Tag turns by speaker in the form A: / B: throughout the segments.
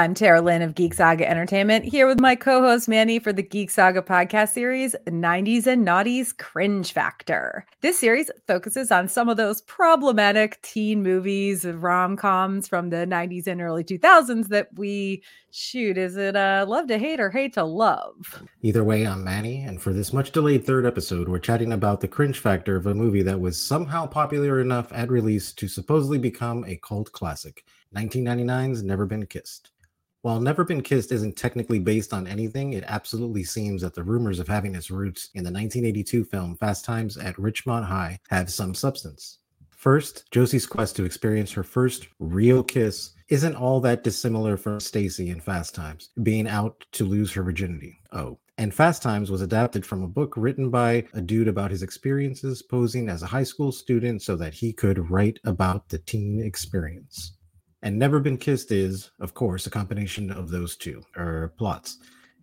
A: I'm Tara Lynn of Geek Saga Entertainment, here with my co host Manny for the Geek Saga podcast series, 90s and Noughties Cringe Factor. This series focuses on some of those problematic teen movies, rom coms from the 90s and early 2000s that we shoot. Is it uh, love to hate or hate to love?
B: Either way, I'm Manny, and for this much delayed third episode, we're chatting about the cringe factor of a movie that was somehow popular enough at release to supposedly become a cult classic. 1999's Never Been Kissed. While Never Been Kissed isn't technically based on anything, it absolutely seems that the rumors of having its roots in the 1982 film Fast Times at Ridgemont High have some substance. First, Josie's quest to experience her first real kiss isn't all that dissimilar from Stacy in Fast Times, being out to lose her virginity. Oh, and Fast Times was adapted from a book written by a dude about his experiences posing as a high school student so that he could write about the teen experience. And Never Been Kissed is, of course, a combination of those two or plots.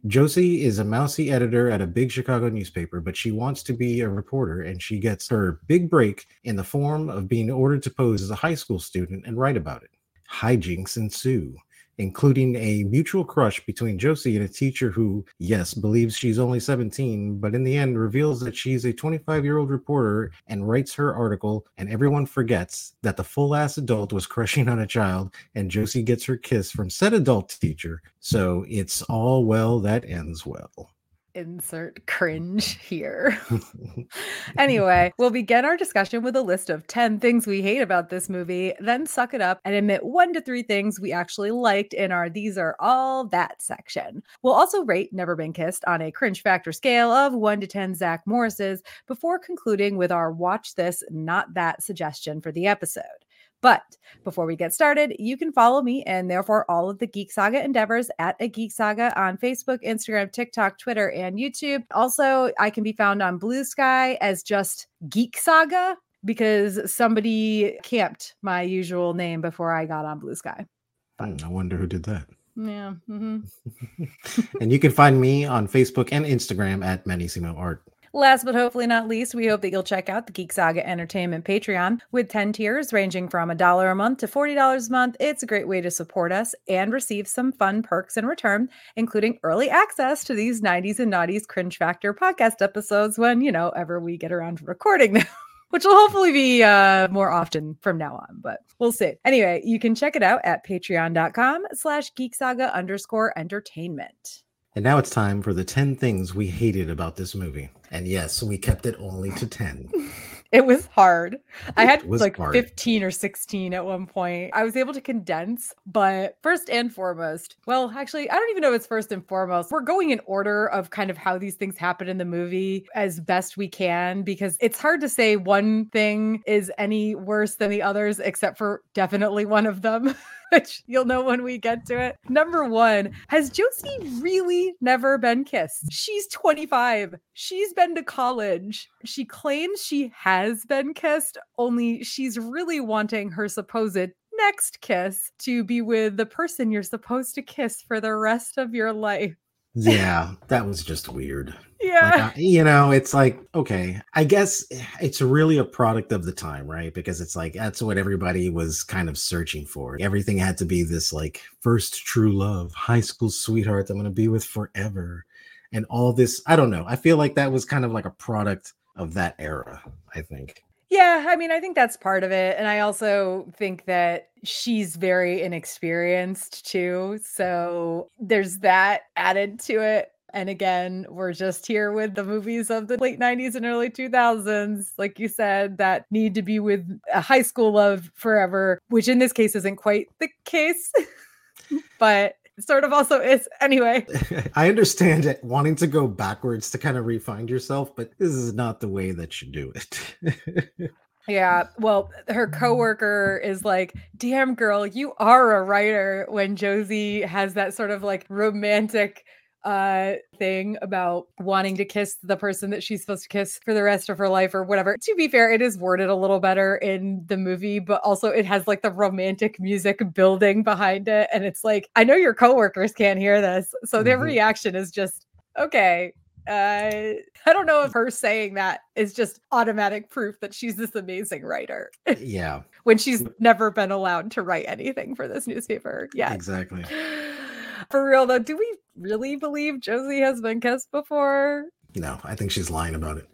B: Josie is a mousy editor at a big Chicago newspaper, but she wants to be a reporter and she gets her big break in the form of being ordered to pose as a high school student and write about it. Hijinks ensue including a mutual crush between Josie and a teacher who, yes, believes she's only 17, but in the end reveals that she's a 25 year old reporter and writes her article, and everyone forgets that the full ass adult was crushing on a child, and Josie gets her kiss from said adult teacher. So it's all well that ends well
A: insert cringe here. anyway, we'll begin our discussion with a list of 10 things we hate about this movie, then suck it up and admit one to three things we actually liked in our These Are All That section. We'll also rate Never Been Kissed on a cringe factor scale of 1 to 10 Zach Morris's before concluding with our Watch This, Not That suggestion for the episode. But before we get started, you can follow me and therefore all of the Geek Saga endeavors at a Geek Saga on Facebook, Instagram, TikTok, Twitter, and YouTube. Also, I can be found on Blue Sky as just Geek Saga because somebody camped my usual name before I got on Blue Sky.
B: Hmm, I wonder who did that.
A: Yeah. Mm-hmm.
B: and you can find me on Facebook and Instagram at Manissimo Art.
A: Last but hopefully not least, we hope that you'll check out the Geek Saga Entertainment Patreon with 10 tiers ranging from a dollar a month to $40 a month. It's a great way to support us and receive some fun perks in return, including early access to these 90s and Noughties Cringe Factor podcast episodes when, you know, ever we get around to recording them. which will hopefully be uh, more often from now on, but we'll see. Anyway, you can check it out at patreon.com slash geeksaga underscore entertainment.
B: And now it's time for the 10 things we hated about this movie. And yes, we kept it only to 10.
A: It was hard. I had like hard. 15 or 16 at one point. I was able to condense, but first and foremost, well, actually, I don't even know if it's first and foremost. We're going in order of kind of how these things happen in the movie as best we can because it's hard to say one thing is any worse than the others, except for definitely one of them. which you'll know when we get to it. Number one, has Josie really never been kissed? She's 25. She's been to college. She claims she has been kissed, only she's really wanting her supposed next kiss to be with the person you're supposed to kiss for the rest of your life.
B: Yeah, that was just weird.
A: Yeah.
B: Like, you know, it's like, okay, I guess it's really a product of the time, right? Because it's like, that's what everybody was kind of searching for. Everything had to be this like first true love, high school sweetheart I'm going to be with forever. And all this, I don't know. I feel like that was kind of like a product of that era, I think.
A: Yeah, I mean, I think that's part of it. And I also think that she's very inexperienced too. So there's that added to it. And again, we're just here with the movies of the late 90s and early 2000s, like you said, that need to be with a high school love forever, which in this case isn't quite the case. but sort of also is anyway.
B: I understand it wanting to go backwards to kind of refine yourself, but this is not the way that you do it.
A: yeah, well, her mm. coworker is like, "Damn girl, you are a writer." When Josie has that sort of like romantic uh thing about wanting to kiss the person that she's supposed to kiss for the rest of her life or whatever. To be fair, it is worded a little better in the movie, but also it has like the romantic music building behind it and it's like I know your coworkers can't hear this. So their mm-hmm. reaction is just okay, Uh, I don't know if her saying that is just automatic proof that she's this amazing writer.
B: yeah.
A: when she's never been allowed to write anything for this newspaper. Yeah.
B: Exactly.
A: For real though, do we really believe Josie has been kissed before?
B: No, I think she's lying about it.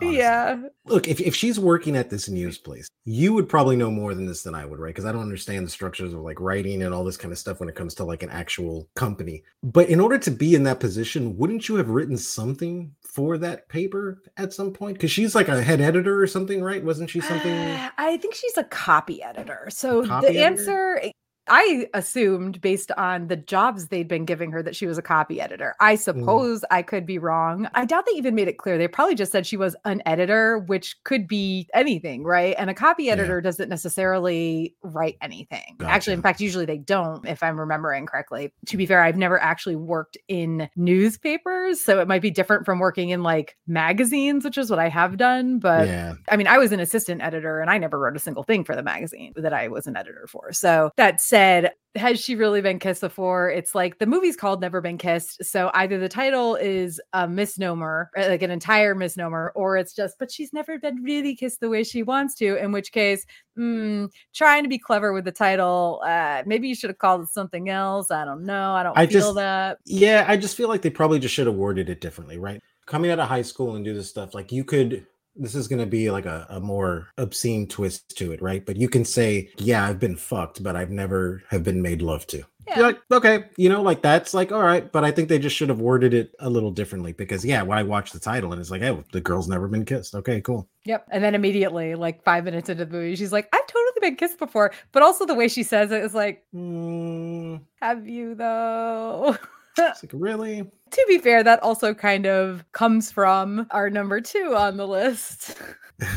B: honestly.
A: Yeah.
B: Look, if, if she's working at this news place, you would probably know more than this than I would, right? Because I don't understand the structures of like writing and all this kind of stuff when it comes to like an actual company. But in order to be in that position, wouldn't you have written something for that paper at some point? Because she's like a head editor or something, right? Wasn't she something?
A: Uh, I think she's a copy editor. So
B: Copy
A: the
B: editor?
A: answer I assumed based on the jobs they'd been giving her that she was a copy editor. I mm. suppose I could be wrong. I doubt they even made it clear. They probably just said she was an editor, which could be anything, right? And a copy
B: Yeah.
A: editor doesn't necessarily write anything. Actually, in fact, usually they don't, if I'm remembering correctly. To be fair, I've never actually worked in newspapers, so it might be different from working in like magazines, which is what I have done. But
B: yeah.
A: I mean, I was an assistant editor and I never wrote a single thing for the magazine that I was an editor for. So that said, has she really been kissed before? It's like the movie's called Never Been Kissed. So either the title is a misnomer, uh, like an entire misnomer, or it's just, but she's never been really kissed the way she wants to, in which case, mm, trying to be clever with the title. Uh, maybe you should have called it something else. I don't know. I don't
B: I
A: feel
B: just-
A: that.
B: Yeah, I just feel like they probably just should have worded it differently, right? Coming out of high school and do this stuff, like you could. This is going to be like a, a more obscene twist to it, right? But you can say, "Yeah, I've been fucked, but I've never have been made love to."
A: Yeah.
B: You're like, okay, you know, like that's like, all right. But I think they just should have worded it a little differently because, yeah, when I watched the title and it's like, hey, the girl's never been kissed. Okay, cool.
A: Yep. And then immediately, like five minutes into the movie, she's like, I've totally been kissed before. But also the way she says it is like,
B: Mm,
A: have you though?
B: it's like, really?
A: to be fair, that also kind of comes from our number two on the list.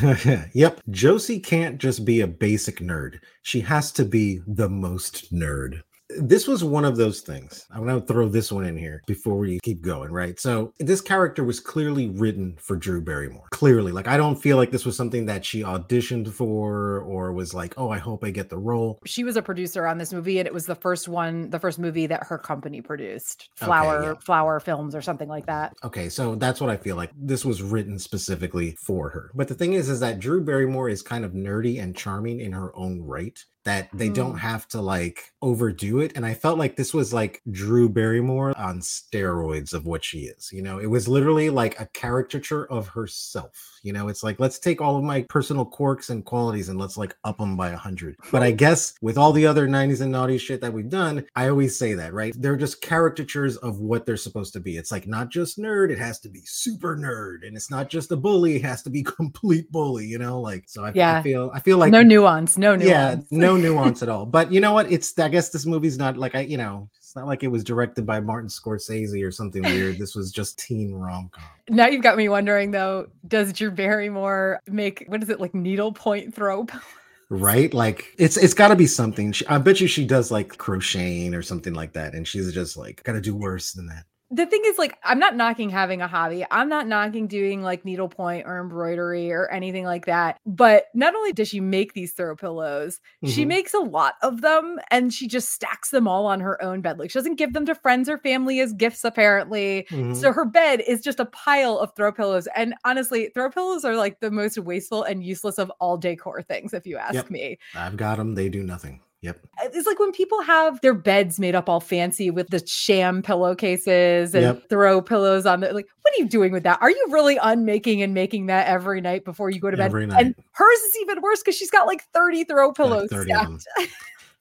B: yep. Josie can't just be a basic nerd. She has to be the most nerd. This was one of those things. I'm going to throw this one in here before we keep going, right? So, this character was clearly written for Drew Barrymore. Clearly. Like, I don't feel like this was something that she auditioned for or was like, oh, I hope I get the role.
A: She was a producer on this movie, and it was the first one, the first movie that her company produced. Flower,
B: yeah.
A: Flower Films or something like that.
B: Okay, so that's what I feel like. This was written specifically for her. But the thing is, is that Drew Barrymore is kind of nerdy and charming in her own right. That they don't
A: Mm.
B: have to like overdo it. And I felt like this was like Drew Barrymore on steroids of what she is. You know, it was literally like a caricature of herself. You know, it's like, let's take all of my personal quirks and qualities and let's like up them by a hundred. But I guess with all the other 90s and naughty shit that we've done, I always say that, right? They're just caricatures of what they're supposed to be. It's like not just nerd, it has to be super nerd. And it's not just a bully, it has to be complete bully, you know? Like, so I,
A: Yeah.
B: I feel, I feel like,
A: no nuance, no nuance.
B: yeah, no nuance at all. But you know what? It's, I guess this movie's not like, I, you know, it's not like it was directed by Martin Scorsese or something weird. This was just teen rom com.
A: Now you've got me wondering though, does Drew Barrymore make what is it like needlepoint throw?
B: right like it's it's got to be something she, i bet you she does like crocheting or something like that and she's just like gotta do worse than that
A: the thing is like i'm not knocking having a hobby i'm not knocking doing like needlepoint or embroidery or anything like that but not only does she make these throw pillows she
B: Mhm.
A: makes a lot of them and she just stacks them all on her own bed like she doesn't give them to friends or family as gifts apparently
B: Mhm.
A: so her bed is just a pile of throw pillows and honestly throw pillows are like the most wasteful and useless of all decor things if you ask
B: Yep.
A: me
B: i've got them they do nothing yep.
A: Uh, it's like when people have their beds made up all fancy with the sham pillowcases and
B: Yep.
A: throw pillows on the like what are you doing with that? Are you really unmaking and making that every night before you go to bed?
B: Every
A: and hers is even worse because she's got like 30 throw pillows
B: 30
A: stacked.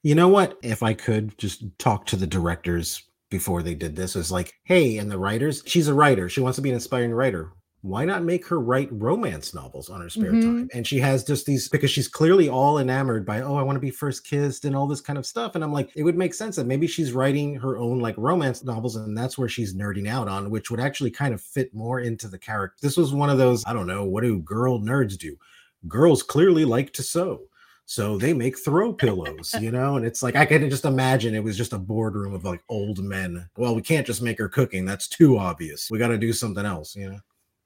B: you know what? If i could just talk to the directors before they did this it's like hey and the writers she's a writer. She wants to be an inspiring writer why not make her write romance novels on her spare
A: Mhm.
B: time and she has just these because she's clearly all enamored by oh i want to be first kissed and all this kind of stuff and i'm like it would make sense that maybe she's writing her own like romance novels and that's where she's nerding out on which would actually kind of fit more into the character this was one of those i don't know what do girl nerds do girls clearly like to sew so they make throw pillows, you know, and it's like I can just imagine it was just a boardroom of like old men. Well, we can't just make her cooking. That's too obvious. We got to do something else, you know.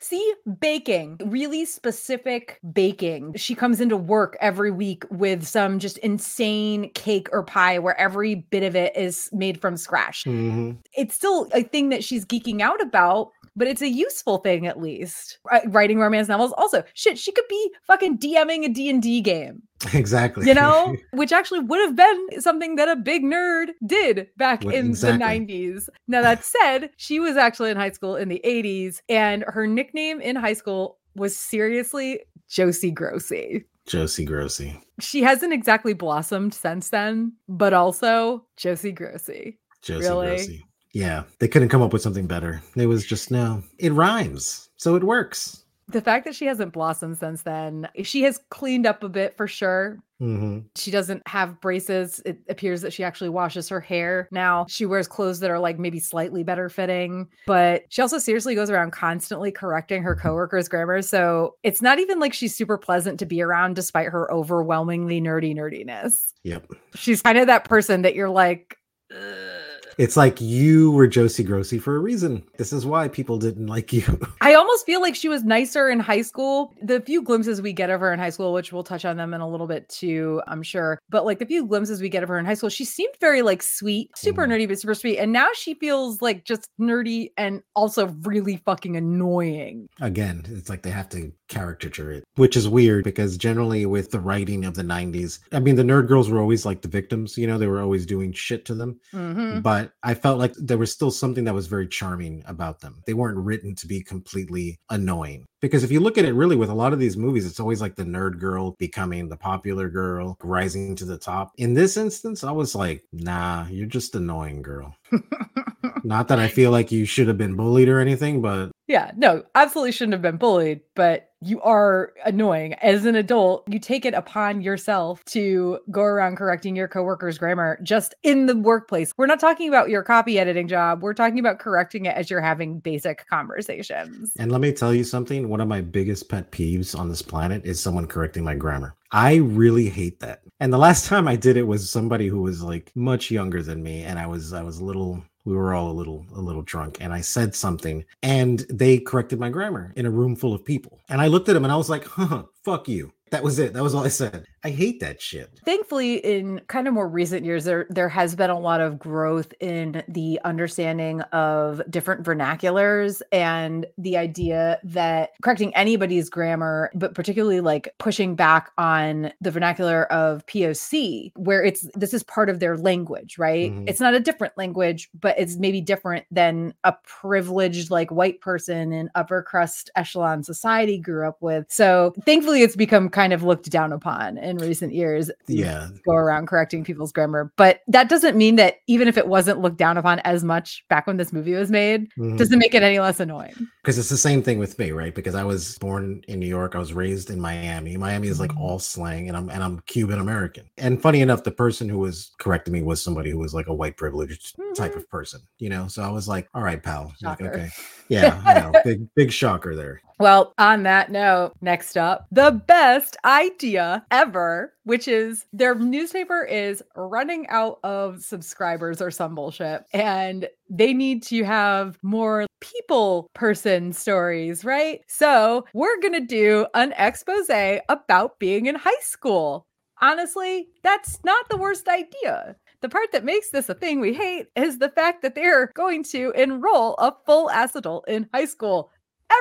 A: See, baking, really specific baking. She comes into work every week with some just insane cake or pie where every bit of it is made from scratch.
B: Mhm.
A: It's still a thing that she's geeking out about, but it's a useful thing at least. Writing romance novels also. Shit, she could be fucking DMing a D&D game.
B: Exactly.
A: You know, which actually would have been something that a big nerd did back in exactly. the 90s. Now, that said, she was actually in high school in the 80s, and her nickname in high school was seriously Josie Grossie.
B: Josie Grossie.
A: She hasn't exactly blossomed since then, but also Josie Grossie.
B: Josie really? Grossie. Yeah, they couldn't come up with something better. It was just no, it rhymes, so it works.
A: The fact that she hasn't blossomed since then, she has cleaned up a bit for sure. Mm-hmm. She doesn't have braces. It appears that she actually washes her hair now. She wears clothes that are like maybe slightly better fitting, but she also seriously goes around constantly correcting her coworkers' grammar. So it's not even like she's super pleasant to be around despite her overwhelmingly nerdy nerdiness.
B: Yep.
A: She's kind of that person that you're like, Ugh
B: it's like you were Josie Grossie for a reason. This is why people didn't like you.
A: I almost feel like she was nicer in high school. The few glimpses we get of her in high school, which we'll touch on them in a little bit too, I'm sure. But like the few glimpses we get of her in high school, she seemed very like sweet, super mm. nerdy, but super sweet. And now she feels like just nerdy and also really fucking annoying.
B: Again, it's like they have to caricature it, which is weird because generally with the writing of the 90s, I mean, the nerd girls were always like the victims, you know, they were always doing shit to them. Mm-hmm. But I felt like there was still something that was very charming about them. They weren't written to be completely annoying. Because if you look at it really with a lot of these movies, it's always like the nerd girl becoming the popular girl, rising to the top. In this instance, I was like, nah, you're just annoying, girl. Not that I feel like you should have been bullied or anything, but
A: yeah, no, absolutely shouldn't have been bullied, but you are annoying. As an adult, you take it upon yourself to go around correcting your coworkers' grammar just in the workplace. We're not talking about your copy editing job. We're talking about correcting it as you're having basic conversations.
B: And let me tell you something one of my biggest pet peeves on this planet is someone correcting my grammar. I really hate that. And the last time I did it was somebody who was like much younger than me and I was I was a little we were all a little a little drunk and i said something and they corrected my grammar in a room full of people and i looked at him and i was like huh fuck you that was it. That was all I said. I hate that shit.
A: Thankfully, in kind of more recent years, there there has been a lot of growth in the understanding of different vernaculars and the idea that correcting anybody's grammar, but particularly like pushing back on the vernacular of POC, where it's this is part of their language, right? Mm-hmm. It's not a different language, but it's maybe different than a privileged like white person in upper crust echelon society grew up with. So thankfully, it's become kind kind of looked down upon in recent years.
B: Yeah.
A: Go around correcting people's grammar. But that doesn't mean that even if it wasn't looked down upon as much back when this movie was made, mm-hmm. doesn't make it any less annoying.
B: Because it's the same thing with me, right? Because I was born in New York, I was raised in Miami. Miami is like mm-hmm. all slang and I'm and I'm Cuban American. And funny enough, the person who was correcting me was somebody who was like a white privileged mm-hmm. type of person, you know. So I was like, all right, pal. Like, okay. Yeah, know. big big shocker there.
A: Well, on that note, next up, the best idea ever, which is their newspaper is running out of subscribers or some bullshit. And they need to have more people person stories, right? So we're going to do an expose about being in high school. Honestly, that's not the worst idea. The part that makes this a thing we hate is the fact that they're going to enroll a full ass adult in high school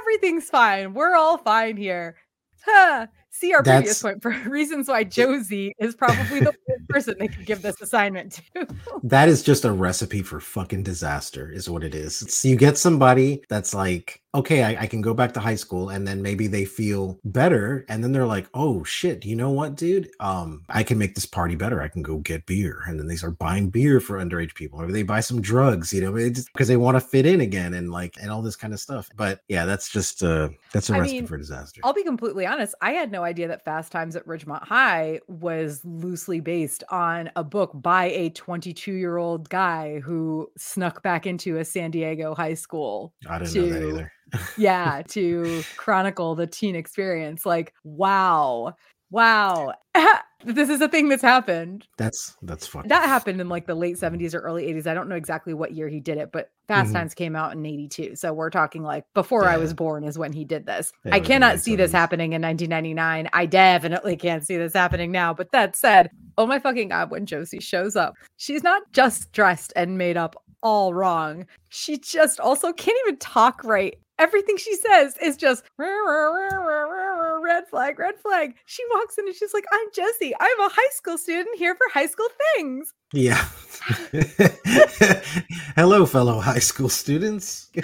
A: everything's fine. We're all fine here. Huh. See our That's... previous point for reasons why Josie is probably the person they could give this assignment to.
B: that is just a recipe for fucking disaster, is what it is. It's, you get somebody that's like okay, I, I, can go back to high school and then maybe they feel better. And then they're like, oh shit, you know what, dude? Um, I can make this party better. I can go get beer. And then they start buying beer for underage people. Or they buy some drugs, you know, because they want to fit in again and like and all this kind of stuff. But yeah, that's just uh that's a I recipe mean, for disaster.
A: I'll be completely honest. I had no idea that Fast Times at Ridgemont High was loosely based on a book by a 22 year old guy who snuck back into a San Diego high school.
B: I didn't to, know that either
A: yeah, to chronicle the teen experience. Like, wow, wow. this is a thing that's happened.
B: That's that's fun.
A: That happened in like the late 70s or early 80s. I don't know exactly what year he did it, but Fast mm-hmm. Times came out in 82. So we're talking like before yeah. I was born is when he did this. Yeah, I cannot see 70s. this happening in 1999. I definitely can't see this happening now. But that said, oh my fucking god, when Josie shows up, she's not just dressed and made up all wrong. She just also can't even talk right everything she says is just red flag, red flag. She walks in and she's like, I'm Jesse. I'm a high school student here for high school things.
B: Yeah. Hello, fellow high school students.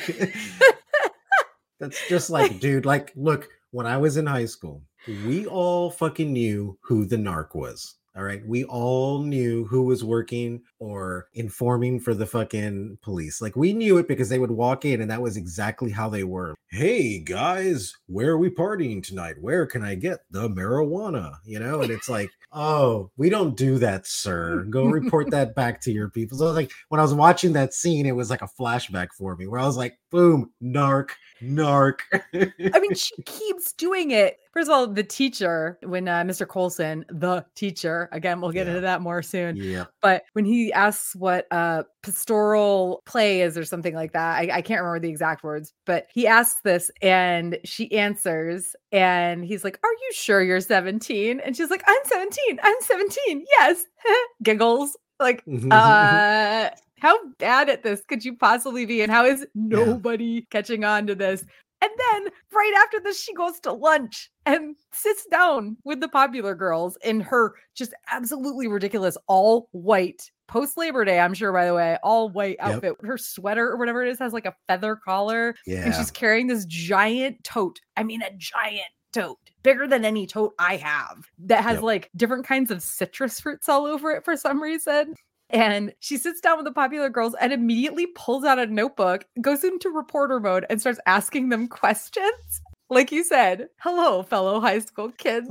B: That's just like, dude, like, look, when I was in high school, we all fucking knew who the narc was. All right. We all knew who was working or informing for the fucking police. Like we knew it because they would walk in and that was exactly how they were. Hey guys, where are we partying tonight? Where can I get the marijuana? You know, and it's like, oh, we don't do that, sir. Go report that back to your people. So like when I was watching that scene, it was like a flashback for me where I was like, boom, narc, narc.
A: I mean, she keeps doing it. First of all, the teacher, when uh, Mr. Coulson, the teacher, again, we'll get
B: Yeah.
A: into that more soon.
B: yeah.
A: But when he asks what a pastoral play is or something like that, I, I can't remember the exact words, but he asks this and she answers, and he's like, Are you sure you're 17? And she's like, I'm 17. I'm 17. Yes. Giggles. Like, uh, how bad at this could you possibly be? And how is nobody catching on to this? And then right after this, she goes to lunch and sits down with the popular girls in her just absolutely ridiculous all white post Labor Day, I'm sure, by the way, all white
B: Yep.
A: outfit. Her sweater or whatever it is has like a feather collar
B: yeah.
A: and she's carrying this giant tote. I mean, a giant tote, bigger than any tote I have, that has
B: Yep.
A: like different kinds of citrus fruits all over it for some reason. And she sits down with the popular girls and immediately pulls out a notebook, goes into reporter mode, and starts asking them questions. Like you said, hello, fellow high school kids.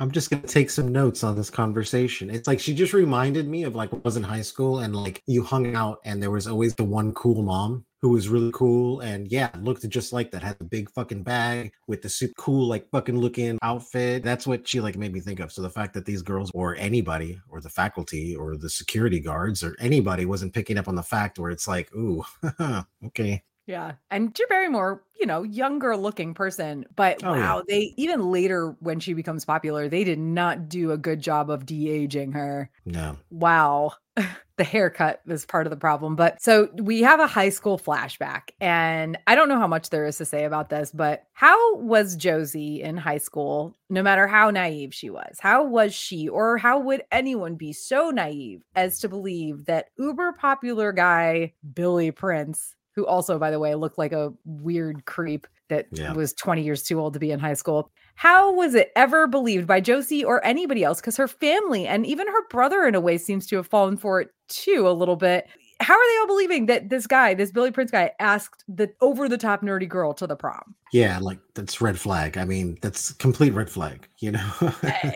B: I'm just gonna take some notes on this conversation. It's like she just reminded me of like I was in high school and like you hung out and there was always the one cool mom who was really cool and yeah, looked just like that, had the big fucking bag with the super cool, like fucking looking outfit. That's what she like made me think of. So the fact that these girls or anybody or the faculty or the security guards or anybody wasn't picking up on the fact where it's like, ooh, okay.
A: Yeah. And Drew Barrymore, you know, younger looking person, but
B: Oh, yeah.
A: wow, they even later when she becomes popular, they did not do a good job of de-aging her.
B: No.
A: Wow. the haircut was part of the problem. But so we have a high school flashback, and I don't know how much there is to say about this, but how was Josie in high school, no matter how naive she was? How was she, or how would anyone be so naive as to believe that uber popular guy, Billy Prince, who also, by the way, looked like a weird creep that
B: Yeah.
A: was 20 years too old to be in high school. How was it ever believed by Josie or anybody else? Because her family and even her brother, in a way, seems to have fallen for it too a little bit. How are they all believing that this guy, this Billy Prince guy, asked the over the top nerdy girl to the prom?
B: Yeah, like that's red flag. I mean, that's complete red flag, you know?
A: Eh,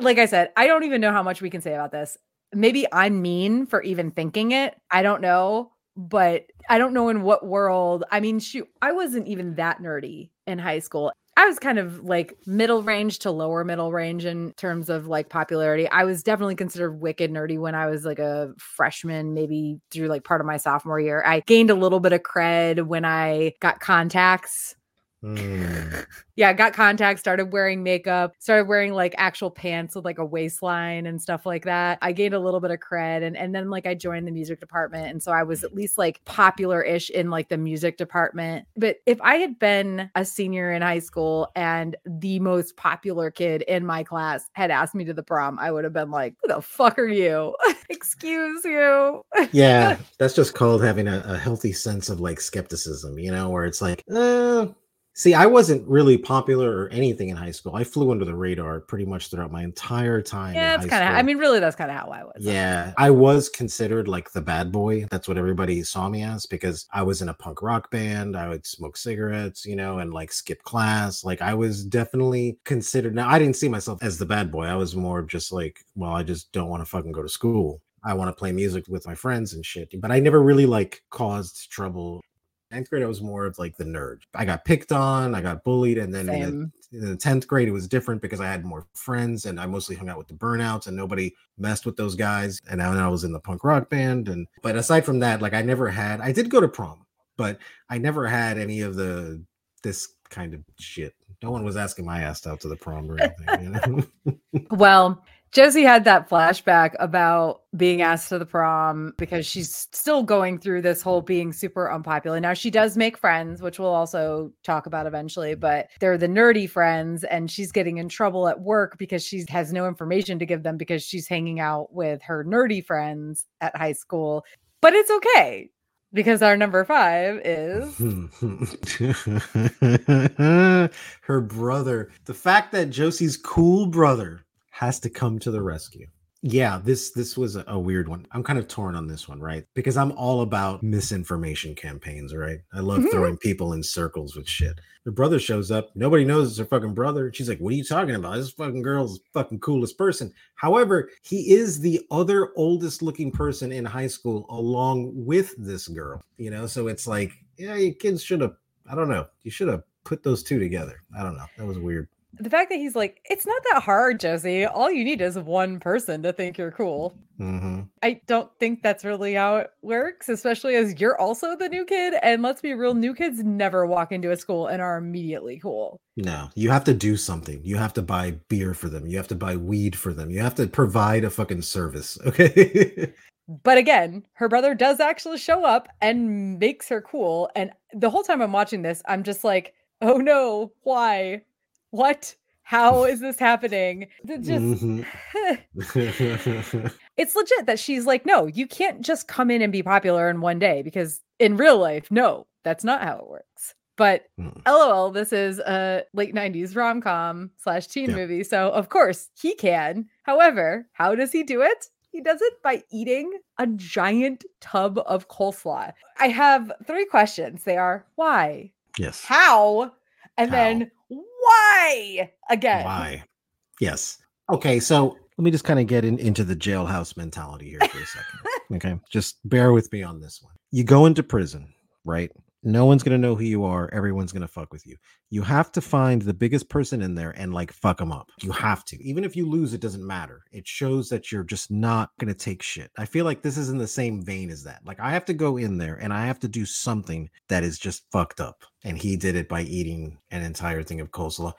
A: like I said, I don't even know how much we can say about this. Maybe I'm mean for even thinking it. I don't know, but I don't know in what world. I mean, shoot, I wasn't even that nerdy in high school. I was kind of like middle range to lower middle range in terms of like popularity. I was definitely considered wicked nerdy when I was like a freshman, maybe through like part of my sophomore year. I gained a little bit of cred when I got contacts
B: Mm,
A: yeah, got contacts, started wearing makeup, started wearing like actual pants with like a waistline and stuff like that. I gained a little bit of cred and, and then like I joined the music department. And so I was at least like popular ish in like the music department. But if I had been a senior in high school and the most popular kid in my class had asked me to the prom, I would have been like, who the fuck are you? Excuse you.
B: yeah, that's just called having a, a healthy sense of like skepticism, you know, where it's like, uh, see, I wasn't really popular or anything in high school. I flew under the radar pretty much throughout my entire time.
A: Yeah, it's kind of, I mean, really, that's kind of how I was.
B: Yeah, I was considered like the bad boy. That's what everybody saw me as because I was in a punk rock band. I would smoke cigarettes, you know, and like skip class. Like I was definitely considered. Now, I didn't see myself as the bad boy. I was more just like, well, I just don't want to fucking go to school. I want to play music with my friends and shit. But I never really like caused trouble. Ninth grade, I was more of like the nerd. I got picked on, I got bullied, and then in the in the 10th grade it was different because i had more friends and i mostly hung out with the burnouts and nobody messed with those guys and now i was in the punk rock band and but aside from that like i never had i did go to prom but i never had any of the this kind of shit. No one was asking my ass out to the prom or anything you know?
A: Well, Josie had that flashback about being asked to the prom because she's still going through this whole being super unpopular. Now she does make friends, which we'll also talk about eventually, but they're the nerdy friends and she's getting in trouble at work because she has no information to give them because she's hanging out with her nerdy friends at high school. But it's okay because our number 5 is
B: her brother. The fact that Josie's cool brother has to come to the rescue. Yeah, this this was a, a, weird one. I'm kind of torn on this one, right? Because I'm all about misinformation campaigns, right? I love mm-hmm. throwing people in circles with shit. The brother shows up, nobody knows it's her fucking brother. She's like, "What are you talking about? This fucking girl's fucking coolest person." However, he is the other oldest looking person in high school along with this girl. You know, so it's like, yeah, your kids should have. I don't know. You should have put those two together. I don't know. That was weird
A: the fact that he's like, it's not that hard, Josie. All you need is one person to think you're cool.
B: Mm-hmm.
A: I don't think that's really how it works, especially as you're also the new kid. And let's be real, new kids never walk into a school and are immediately cool.
B: No, you have to do something. You have to buy beer for them. You have to buy weed for them. You have to provide a fucking service. Okay.
A: but again, her brother does actually show up and makes her cool. And the whole time I'm watching this, I'm just like, oh no, why? What? How is this happening? Just mm-hmm. it's legit that she's like, no, you can't just come in and be popular in one day because in real life, no, that's not how it works. But mm. lol, this is a late 90s rom com slash teen yeah. movie. So, of course, he can. However, how does he do it? He does it by eating a giant tub of coleslaw. I have three questions. They are why?
B: Yes.
A: How? And how? then why again?
B: Why? Yes. Okay, so let me just kind of get in, into the jailhouse mentality here for a second. okay, just bear with me on this one. You go into prison, right? No one's gonna know who you are. Everyone's gonna fuck with you. You have to find the biggest person in there and like fuck them up. You have to. Even if you lose, it doesn't matter. It shows that you're just not gonna take shit. I feel like this is in the same vein as that. Like I have to go in there and I have to do something that is just fucked up. And he did it by eating an entire thing of coleslaw.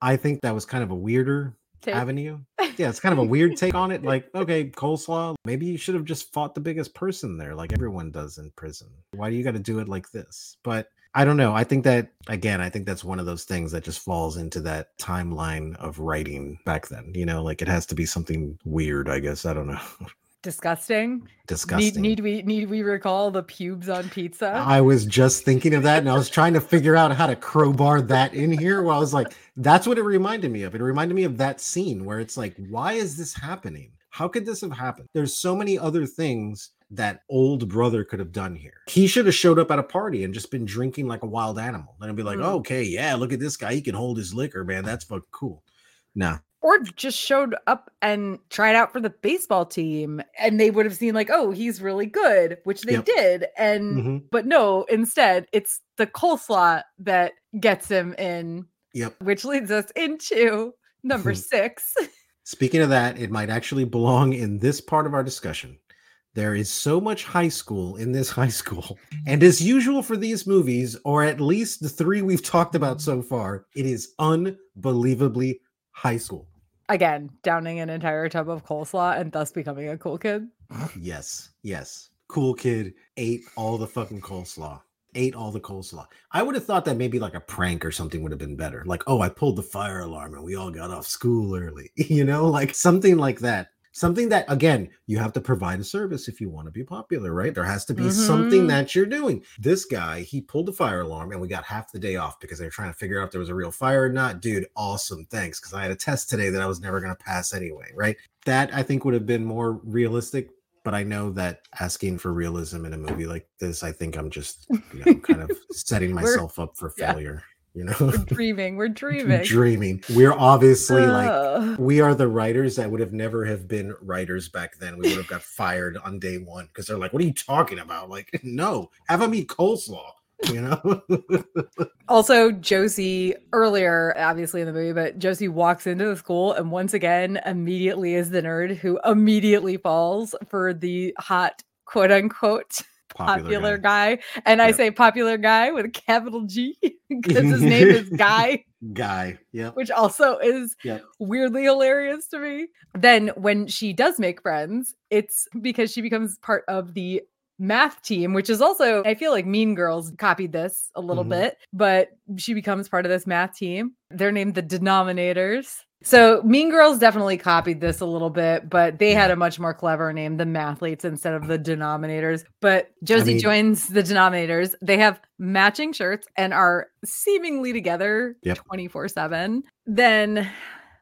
B: I think that was kind of a weirder take. avenue. Yeah, it's kind of a weird take on it. Like, okay, coleslaw, maybe you should have just fought the biggest person there, like everyone does in prison. Why do you got to do it like this? But I don't know. I think that again, I think that's one of those things that just falls into that timeline of writing back then. You know, like it has to be something weird, I guess. I don't know.
A: disgusting.
B: Disgusting.
A: Need, need, we need we recall the pubes on pizza?
B: I was just thinking of that, and I was trying to figure out how to crowbar that in here. Well, I was like, that's what it reminded me of. It reminded me of that scene where it's like, why is this happening? How could this have happened? There's so many other things that old brother could have done here. He should have showed up at a party and just been drinking like a wild animal. And I'd be like, mm. okay, yeah, look at this guy. He can hold his liquor, man. That's fucking cool. Nah,
A: or just showed up and tried out for the baseball team and they would have seen like oh he's really good which they yep. did and mm-hmm. but no instead it's the coleslaw that gets him in
B: yep
A: which leads us into number six
B: speaking of that it might actually belong in this part of our discussion there is so much high school in this high school. And as usual for these movies, or at least the three we've talked about so far, it is unbelievably high school
A: again downing an entire tub of coleslaw and thus becoming a cool kid.
B: yes, yes. Cool kid ate all the fucking coleslaw. Ate all the coleslaw. I would have thought that maybe like a prank or something would have been better. Like, oh, I pulled the fire alarm and we all got off school early. you know, like something like that something that again you have to provide a service if you want to be popular right? There has to be mm-hmm. something that you're doing. This guy he pulled the fire alarm and we got half the day off because they were trying to figure out if there was a real fire or not. Dude awesome thanks because i had a test today that i was never going to pass anyway right? That i think would have been more realistic but I know that asking for realism in a movie like this, I think I'm just you know, kind of setting myself up for failure. You know?
A: We're dreaming we're dreaming.
B: Dreaming. We're obviously uh. like we are the writers that would have never have been writers back then. We would have got fired on day one because they're like what are you talking about? Like no have them eat coleslaw you know?
A: Also josie earlier obviously in the movie but josie walks into the school and once again immediately is the nerd who immediately falls for the hot quote unquote popular, popular guy. guy. And yep. I say popular guy with a capital G because his name is Guy.
B: Guy. Yep.
A: which also is
B: Yep.
A: weirdly hilarious to me. Then when she does make friends, it's because she becomes part of the math team, which is also, I feel like Mean Girls copied this a little
B: Mhm.
A: bit, but she becomes part of this math team. They're named the Denominators. So Mean Girls definitely copied this a little bit, but they had a much more clever name, the Mathletes instead of the Denominators. But Josie
B: mean-
A: joins the Denominators. They have matching shirts and are seemingly together
B: Yep.
A: 24 7. Then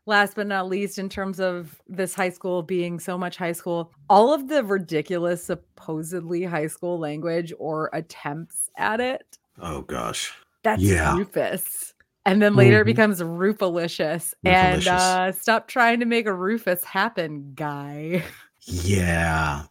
A: last but not least, in terms of this high school being so much high school, all of the ridiculous, supposedly high school language or attempts at it,
B: Oh gosh.
A: that's
B: Yeah.
A: Rufus. And then later it
B: Mhm.
A: becomes Rufalicious. And uh, stop trying to make a Rufus happen, guy.
B: Yeah.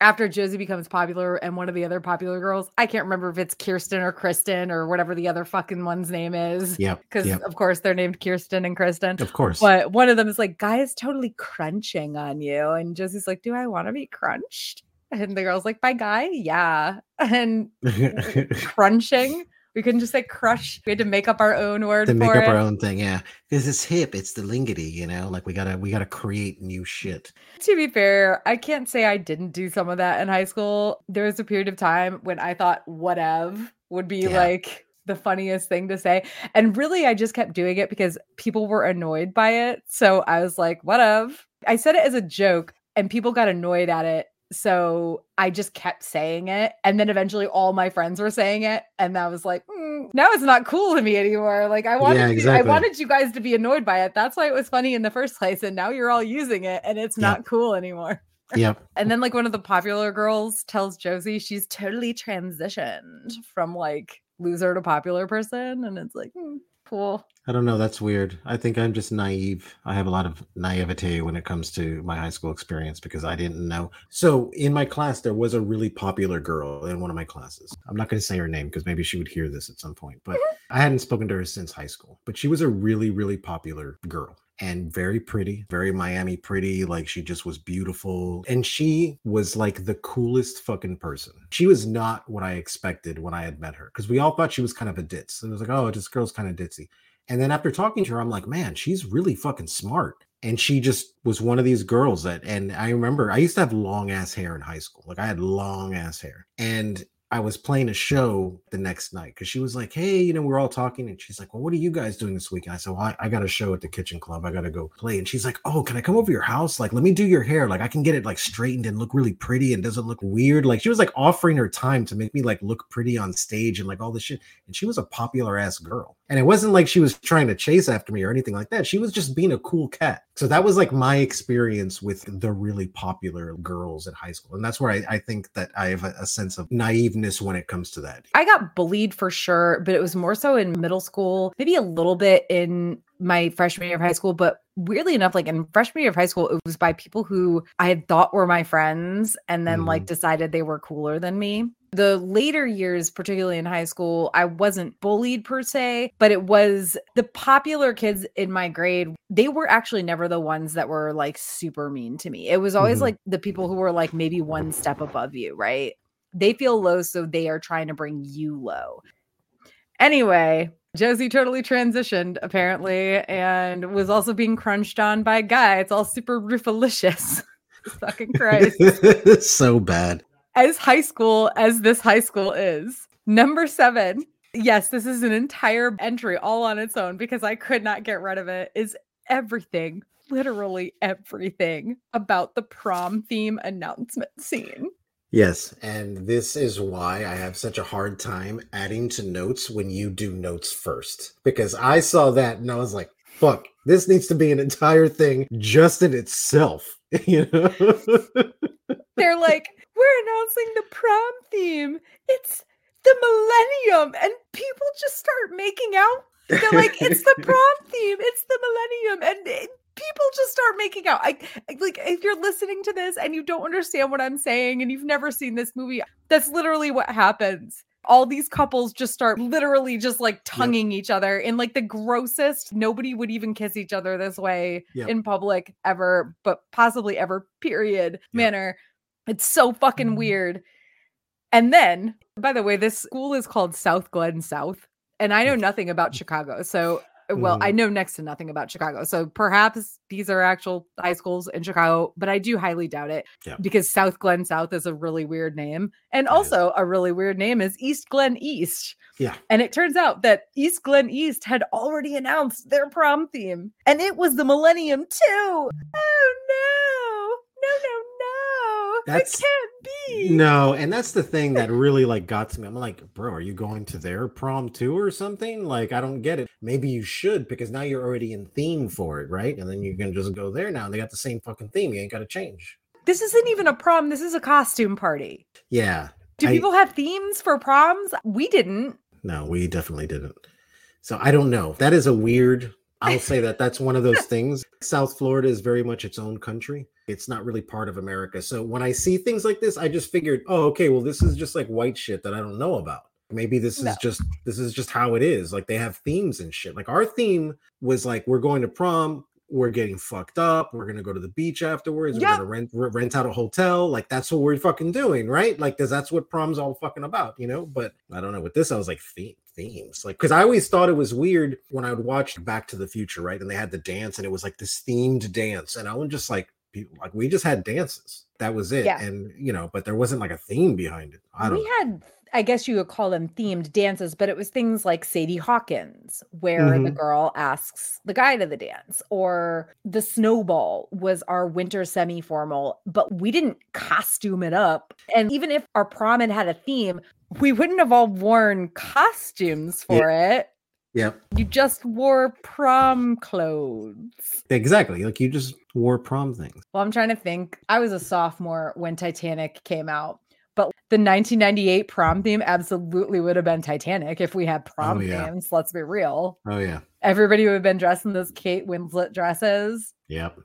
A: After Josie becomes popular and one of the other popular girls, I can't remember if it's Kirsten or Kristen or whatever the other fucking one's name is.
B: Yep.
A: Because,
B: Yep.
A: of course, they're named Kirsten and Kristen.
B: Of course.
A: But one of them is like, Guy is totally crunching on you. And Josie's like, Do I want to be crunched? And the girl's like, By Guy? Yeah. And crunching. We couldn't just say crush. We had to make up our own word
B: to make up
A: it.
B: our own thing, yeah. Because it's hip, it's the lingity, you know. Like we gotta we gotta create new shit.
A: To be fair, I can't say I didn't do some of that in high school. There was a period of time when I thought whatever would be
B: Yeah.
A: like the funniest thing to say. And really, I just kept doing it because people were annoyed by it. So I was like, whatever. I said it as a joke and people got annoyed at it. So I just kept saying it. And then eventually all my friends were saying it. And I was like, "Mm, now it's not cool to me anymore. Like I wanted,
B: Yeah,
A: you- I wanted you guys to be annoyed by it. That's why it was funny in the first place. And now you're all using it and it's
B: Yep.
A: not cool anymore.
B: Yep.
A: And then like one of the popular girls tells Josie she's totally transitioned from like loser to popular person. And it's like, hmm, cool.
B: I don't know. That's weird. I think I'm just naive. I have a lot of naivete when it comes to my high school experience because I didn't know. So in my class, there was a really popular girl in one of my classes. I'm not going to say her name because maybe she would hear this at some point, but mm-hmm. I hadn't spoken to her since high school. But she was a really, really popular girl and very pretty, very Miami pretty. Like she just was beautiful. And she was like the coolest fucking person. She was not what I expected when I had met her because we all thought she was kind of a ditz. It was like, oh, this girl's kind of ditzy. And then after talking to her, I'm like, man, she's really fucking smart. And she just was one of these girls that, and I remember I used to have long ass hair in high school. Like I had long ass hair. And I was playing a show the next night because she was like, Hey, you know, we're all talking. And she's like, Well, what are you guys doing this weekend? I said, Well, I, I got a show at the kitchen club. I got to go play. And she's like, Oh, can I come over your house? Like, let me do your hair. Like, I can get it like straightened and look really pretty and doesn't look weird. Like, she was like offering her time to make me like look pretty on stage and like all this shit. And she was a popular ass girl. And it wasn't like she was trying to chase after me or anything like that. She was just being a cool cat. So that was like my experience with the really popular girls at high school. And that's where I, I think that I have a, a sense of naiveness when it comes to that.
A: I got bullied for sure, but it was more so in middle school, maybe a little bit in my freshman year of high school. But weirdly enough, like in freshman year of high school, it was by people who I had thought were my friends and then like mm-hmm. decided they were cooler than me. The later years, particularly in high school, I wasn't bullied per se, but it was the popular kids in my grade. They were actually never the ones that were like super mean to me. It was always
B: Mhm.
A: like the people who were like maybe one step above you, right? They feel low, so they are trying to bring you low. Anyway, Josie totally transitioned apparently and was also being crunched on by Guy. It's all super rufalicious. Fucking Christ.
B: so bad.
A: As high school as this high school is. Number seven. Yes, this is an entire entry all on its own because I could not get rid of it. Is everything, literally everything about the prom theme announcement scene.
B: Yes, and this is why I have such a hard time adding to notes when you do notes first. Because I saw that and I was like, fuck, this needs to be an entire thing just in itself. You know?
A: They're like, we're announcing the prom theme. It's the millennium. And people just start making out. They're like, it's the prom theme. It's the millennium. And it- people just start making out. I like if you're listening to this and you don't understand what I'm saying and you've never seen this movie, that's literally what happens. All these couples just start literally just like tonguing each other in like the grossest. Nobody would even kiss each other this way
B: Yep.
A: in public ever, but possibly ever, period, manner. It's so fucking weird. And then, by the way, this school is called South Glen South. And I know nothing about Chicago. So well, I
B: Mhm.
A: know next to nothing about Chicago. So perhaps these are actual high schools in Chicago, but I do highly doubt it
B: Yeah.
A: because South Glen South is a really weird name. And
B: It is.
A: also, a really weird name is East Glen East.
B: Yeah.
A: And it turns out that East Glen East had already announced their prom theme, and it was the Millennium too. Oh no.
B: That's-
A: it can't be.
B: No, and that's the thing that really like got to me. I'm like, bro, are you going to their prom too or something? Like, I don't get it. Maybe you should because now you're already in theme for it, right? And then you can just go there now. And they got the same fucking theme. You ain't got to change.
A: This isn't even a prom. This is a costume party.
B: Yeah.
A: Do
B: I-
A: people have themes for proms? We didn't.
B: No, we definitely didn't. So I don't know. That is a weird. I'll say that that's one of those things. South Florida is very much its own country. It's not really part of America. So when I see things like this, I just figured, oh, okay, well, this is just like white shit that I don't know about. Maybe this
A: No.
B: is just this is just how it is. Like they have themes and shit. Like our theme was like we're going to prom, we're getting fucked up, we're gonna go to the beach afterwards,
A: Yeah.
B: we're gonna rent re- rent out a hotel. Like that's what we're fucking doing, right? Like because that's what prom's all fucking about, you know. But I don't know. With this, I was like theme themes, like because I always thought it was weird when I would watch Back to the Future, right? And they had the dance, and it was like this themed dance, and I was just like, people like we just had dances. That was it,
A: Yeah.
B: and you know, but there wasn't like a theme behind it. I don't.
A: We had, I guess you would call them themed dances, but it was things like Sadie Hawkins, where the
B: Mhm.
A: girl asks the guy to the dance, or the snowball was our winter semi formal, but we didn't costume it up. And even if our prom had had a theme, we wouldn't have all worn costumes
B: Yeah.
A: for it.
B: Yep.
A: You just wore prom clothes.
B: Exactly. Like you just wore prom things.
A: Well, I'm trying to think. I was a sophomore when Titanic came out, but the 1998 prom theme absolutely would have been Titanic if we had oh, prom
B: Oh, yeah.
A: themes. Let's be real.
B: Oh yeah.
A: Everybody would have been dressed in those Kate Winslet dresses.
B: Yep.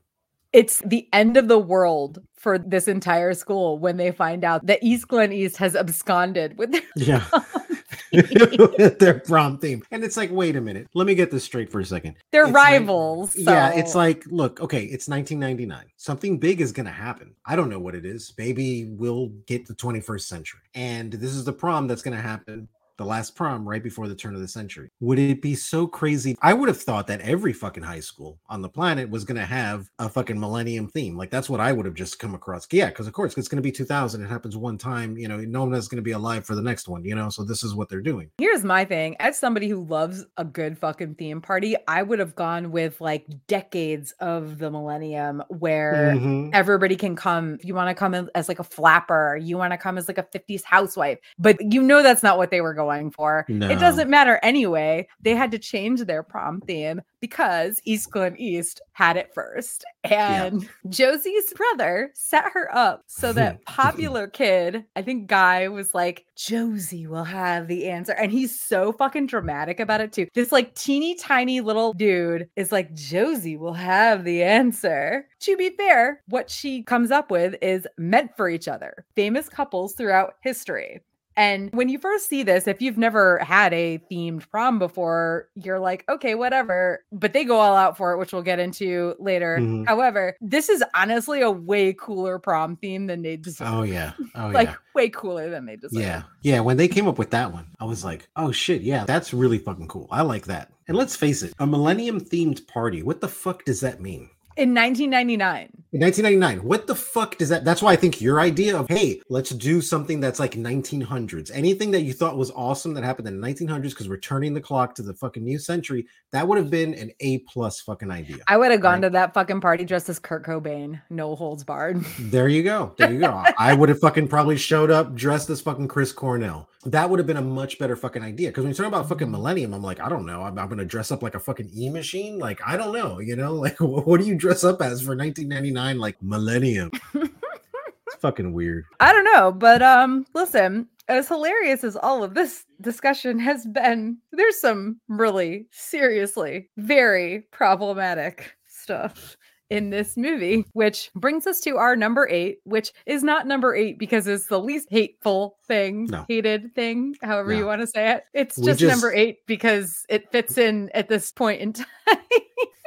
A: It's the end of the world for this entire school when they find out that East Glen East has absconded with their
B: Yeah. their prom theme. And it's like, wait a minute. Let me get this straight for a second.
A: their
B: It's like-
A: rivals.
B: Yeah, it's like, look, okay, it's 1999. Something big is going to happen. I don't know what it is. Maybe we'll get the 21st century. And this is the prom that's going to happen. The last prom right before the turn of the century. Would it be so crazy? I would have thought that every fucking high school on the planet was going to have a fucking millennium theme. Like that's what I would have just come across. Yeah, because of course it's going to be 2000. It happens one time. You know, no one is going to be alive for the next one. You know, so this is what they're doing.
A: Here's my thing. As somebody who loves a good fucking theme party, I would have gone with like decades of the millennium where
B: Mhm.
A: everybody can come. If you want to come as like a flapper, you want to come as like a 50s housewife. But you know that's not what they were going for.
B: No.
A: It doesn't matter anyway. They had to change their prom theme because East Glen East had it first.
B: Yeah.
A: And Josie's brother set her up so that popular kid, I think Guy was like, Josie will have the answer. And he's so fucking dramatic about it too. This like teeny tiny little dude is like, Josie will have the answer. To be fair, what she comes up with is meant for each other. Famous couples throughout history. And when you first see this, if you've never had a themed prom before, you're like, okay, whatever. But they go all out for it, which we'll get into later.
B: Mhm.
A: However, this is honestly a way cooler prom theme than they deserve.
B: Oh yeah. Oh yeah.
A: like
B: yeah.
A: way cooler than they deserve.
B: Yeah. Yeah. When they came up with that one, I was like, oh shit, yeah, that's really fucking cool. I like that. And let's face it, a millennium themed party, what the fuck does that mean?
A: In 1999.
B: In 1999, what the fuck does that? That's why I think your idea of, hey, let's do something that's like 1900s, anything that you thought was awesome that happened in the 1900s because we're turning the clock to the fucking new century, that would have been an A plus fucking idea.
A: I would have gone
B: Right.
A: to that fucking party dressed as Kurt Cobain, no holds barred.
B: There you go. There you go. I would have fucking probably showed up dressed as fucking Chris Cornell. That would have been a much better fucking idea. Because when you talk about fucking millennium, I'm like, I don't know. I'm, I'm gonna dress up like a fucking e machine. Like, I don't know. You know, like wh- what do you dress up as for 1999? Like millennium. it's fucking weird.
A: I don't know, but um, listen, as hilarious as all of this discussion has been, there's some really seriously very problematic stuff in this movie, which brings us to our number eight, which is not number eight because it's the least hateful thing,
B: No.
A: hated thing, however you want to say it. It's
B: We
A: just, number eight because it fits in at this point in time.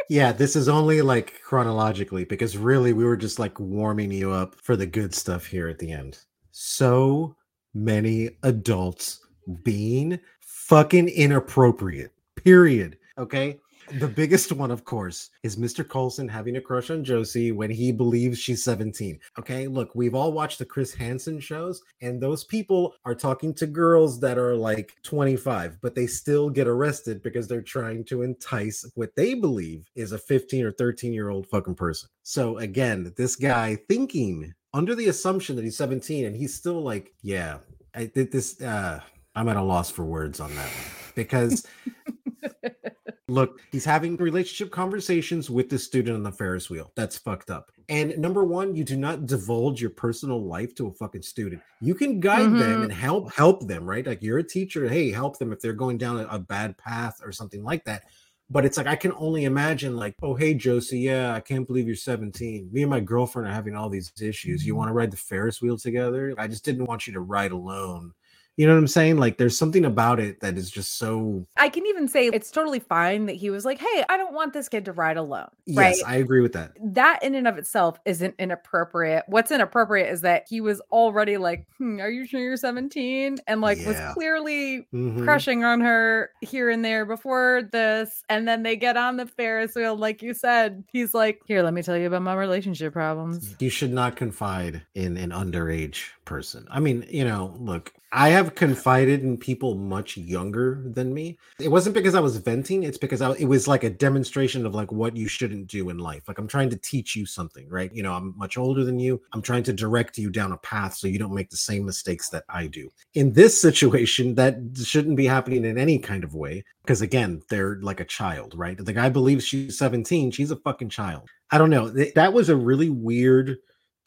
B: Yeah, this is only like chronologically because really we were just like warming you up for the good stuff here at the end. So many adults being fucking inappropriate. Period. Okay. The biggest one, of course, is Mr. Coulson having a crush on Josie when he believes she's 17. Okay, look, we've all watched the Chris Hansen shows, and those people are talking to girls that are like 25, but they still get arrested because they're trying to entice what they believe is a 15 or 13 year old fucking person. So, again, this guy thinking under the assumption that he's 17 and he's still like, yeah, I did this. Uh, I'm at a loss for words on that one because look, he's having relationship conversations with the student on the Ferris wheel. That's fucked up. And number one, you do not divulge your personal life to a fucking student. You can guide mm-hmm. them and help help them, right? Like you're a teacher. Hey, help them if they're going down a, a bad path or something like that. But it's like I can only imagine, like, oh hey Josie, yeah, I can't believe you're 17. Me and my girlfriend are having all these issues. You mm-hmm. want to ride the Ferris wheel together? I just didn't want you to ride alone you know what I'm saying? Like there's something about it that is just so
A: I can even say it's totally fine that he was like, "Hey, I don't want this kid to ride alone." Right?
B: Yes, I agree with that.
A: That in and of itself isn't inappropriate. What's inappropriate is that he was already like, hmm, "Are you sure you're 17?" and like yeah. was clearly mm-hmm. crushing on her here and there before this, and then they get on the Ferris wheel like you said. He's like, "Here, let me tell you about my relationship problems."
B: You should not confide in an underage person. I mean, you know, look, I have confided in people much younger than me. It wasn't because I was venting, it's because I, it was like a demonstration of like what you shouldn't do in life. Like I'm trying to teach you something, right? You know, I'm much older than you. I'm trying to direct you down a path so you don't make the same mistakes that I do. In this situation, that shouldn't be happening in any kind of way because again, they're like a child, right? The guy believes she's 17, she's a fucking child. I don't know. That was a really weird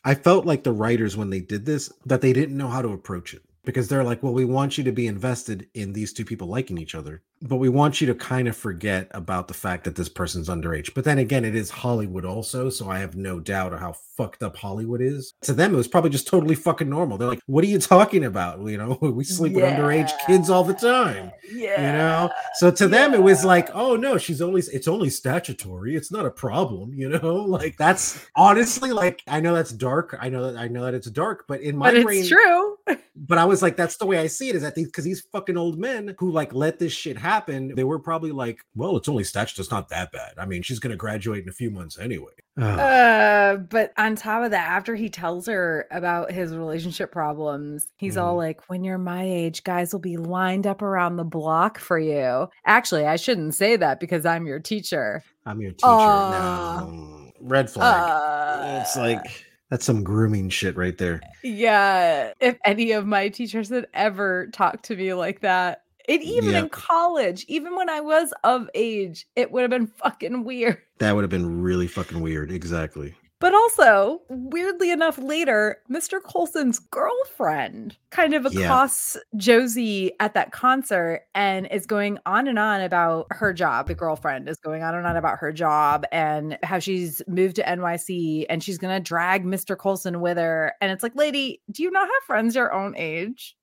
B: I felt like the writers when they did this that they didn't know how to approach it because they're like, well, we want you to be invested in these two people liking each other but we want you to kind of forget about the fact that this person's underage. But then again, it is Hollywood also, so I have no doubt of how fucked up Hollywood is. To them, it was probably just totally fucking normal. They're like, "What are you talking about? You know, we sleep yeah. with underage kids all the time." Yeah, you know. So to yeah. them, it was like, "Oh no, she's only it's only statutory. It's not a problem." You know, like that's honestly like I know that's dark. I know that I know that it's dark, but in my
A: but
B: brain,
A: it's true.
B: but I was like, that's the way I see it. Is that these because these fucking old men who like let this shit happen they were probably like, well, it's only statute. It's not that bad. I mean, she's going to graduate in a few months anyway.
A: Uh, but on top of that, after he tells her about his relationship problems, he's mm. all mm-hmm. like, when you're my age, guys will be lined up around the block for you. Actually, I shouldn't say that because I'm your teacher.
B: I'm your teacher. Uh, no. Red flag. Uh, it's like that's some grooming shit right there.
A: Yeah. If any of my teachers had ever talked to me like that, and even yep. in college, even when I was of age, it would have been fucking weird.
B: That would have been really fucking weird. Exactly.
A: But also, weirdly enough, later, Mr. Coulson's girlfriend kind of accosts yeah. Josie at that concert and is going on and on about her job. The girlfriend is going on and on about her job and how she's moved to NYC and she's going to drag Mr. Coulson with her. And it's like, lady, do you not have friends your own age?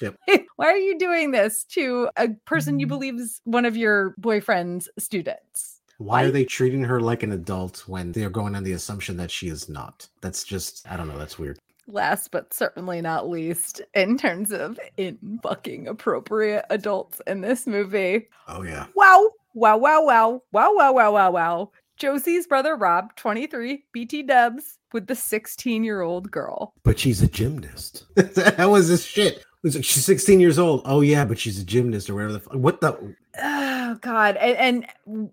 B: Yep.
A: Why are you doing this to a person you mm-hmm. believe is one of your boyfriend's students?
B: Why are they treating her like an adult when they're going on the assumption that she is not? That's just, I don't know, that's weird.
A: Last but certainly not least, in terms of in fucking appropriate adults in this movie.
B: Oh, yeah.
A: Wow. Wow, wow, wow. Wow, wow, wow, wow, wow. Josie's brother Rob, 23, BT dubs, with the 16 year old girl.
B: But she's a gymnast. that was this shit. She's 16 years old. Oh yeah, but she's a gymnast or whatever. The, fuck. what the?
A: Oh God, and, and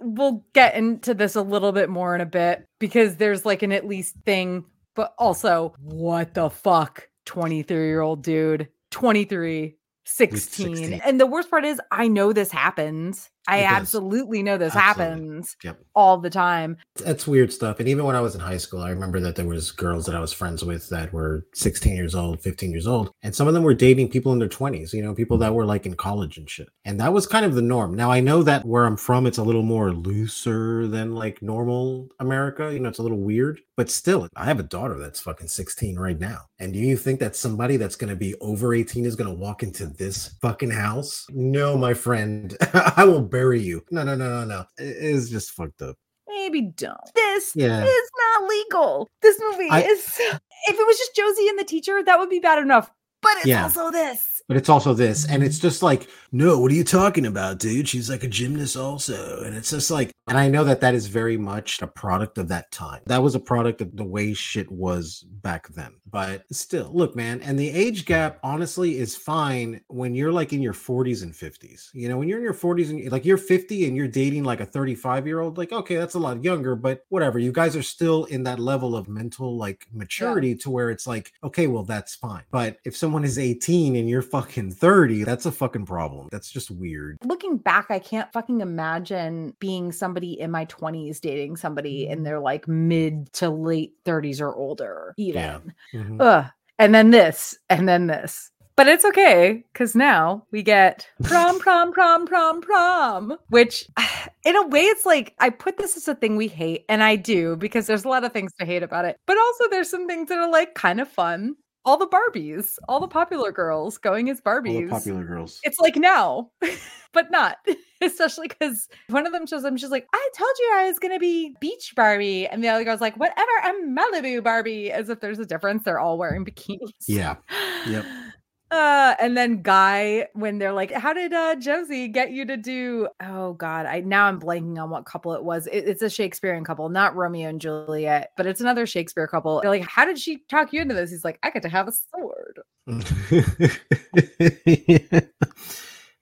A: we'll get into this a little bit more in a bit because there's like an at least thing, but also what the fuck, 23 year old dude, 23, 16. 16. And the worst part is, I know this happens. I absolutely know this absolutely. happens
B: yep.
A: all the time.
B: That's weird stuff. And even when I was in high school, I remember that there was girls that I was friends with that were 16 years old, 15 years old, and some of them were dating people in their 20s, you know, people that were like in college and shit. And that was kind of the norm. Now I know that where I'm from it's a little more looser than like normal America, you know, it's a little weird, but still, I have a daughter that's fucking 16 right now. And do you think that somebody that's going to be over 18 is going to walk into this fucking house? No, my friend. I will bury you. No, no, no, no, no. It is just fucked up.
A: Maybe don't. This yeah. is not legal. This movie I, is. If it was just Josie and the teacher, that would be bad enough. But it's yeah. also this.
B: But it's also this, and it's just like, no, what are you talking about, dude? She's like a gymnast also, and it's just like, and I know that that is very much a product of that time. That was a product of the way shit was back then. But still, look, man, and the age gap honestly is fine when you're like in your 40s and 50s. You know, when you're in your 40s and like you're 50 and you're dating like a 35 year old, like okay, that's a lot younger, but whatever. You guys are still in that level of mental like maturity to where it's like, okay, well that's fine. But if someone is 18 and you're fucking 30, that's a fucking problem. That's just weird.
A: Looking back, I can't fucking imagine being somebody in my 20s dating somebody in their like mid to late 30s or older, even.
B: Yeah. Mhm.
A: Ugh. And then this, and then this. But it's okay because now we get prom, prom, prom, prom, prom, which in a way it's like I put this as a thing we hate, and I do because there's a lot of things to hate about it. But also there's some things that are like kind of fun. All the Barbies, all the popular girls going as
B: All
A: Barbies.
B: the popular girls.
A: It's like now, but not. Especially because one of them shows up, she's like, I told you I was going to be beach Barbie. And the other girl's like, whatever, I'm Malibu Barbie. As if there's a difference. They're all wearing bikinis.
B: Yeah. Yep.
A: Uh, and then Guy, when they're like, How did uh, Josie get you to do? Oh, God. I Now I'm blanking on what couple it was. It- it's a Shakespearean couple, not Romeo and Juliet, but it's another Shakespeare couple. They're like, How did she talk you into this? He's like, I get to have a sword,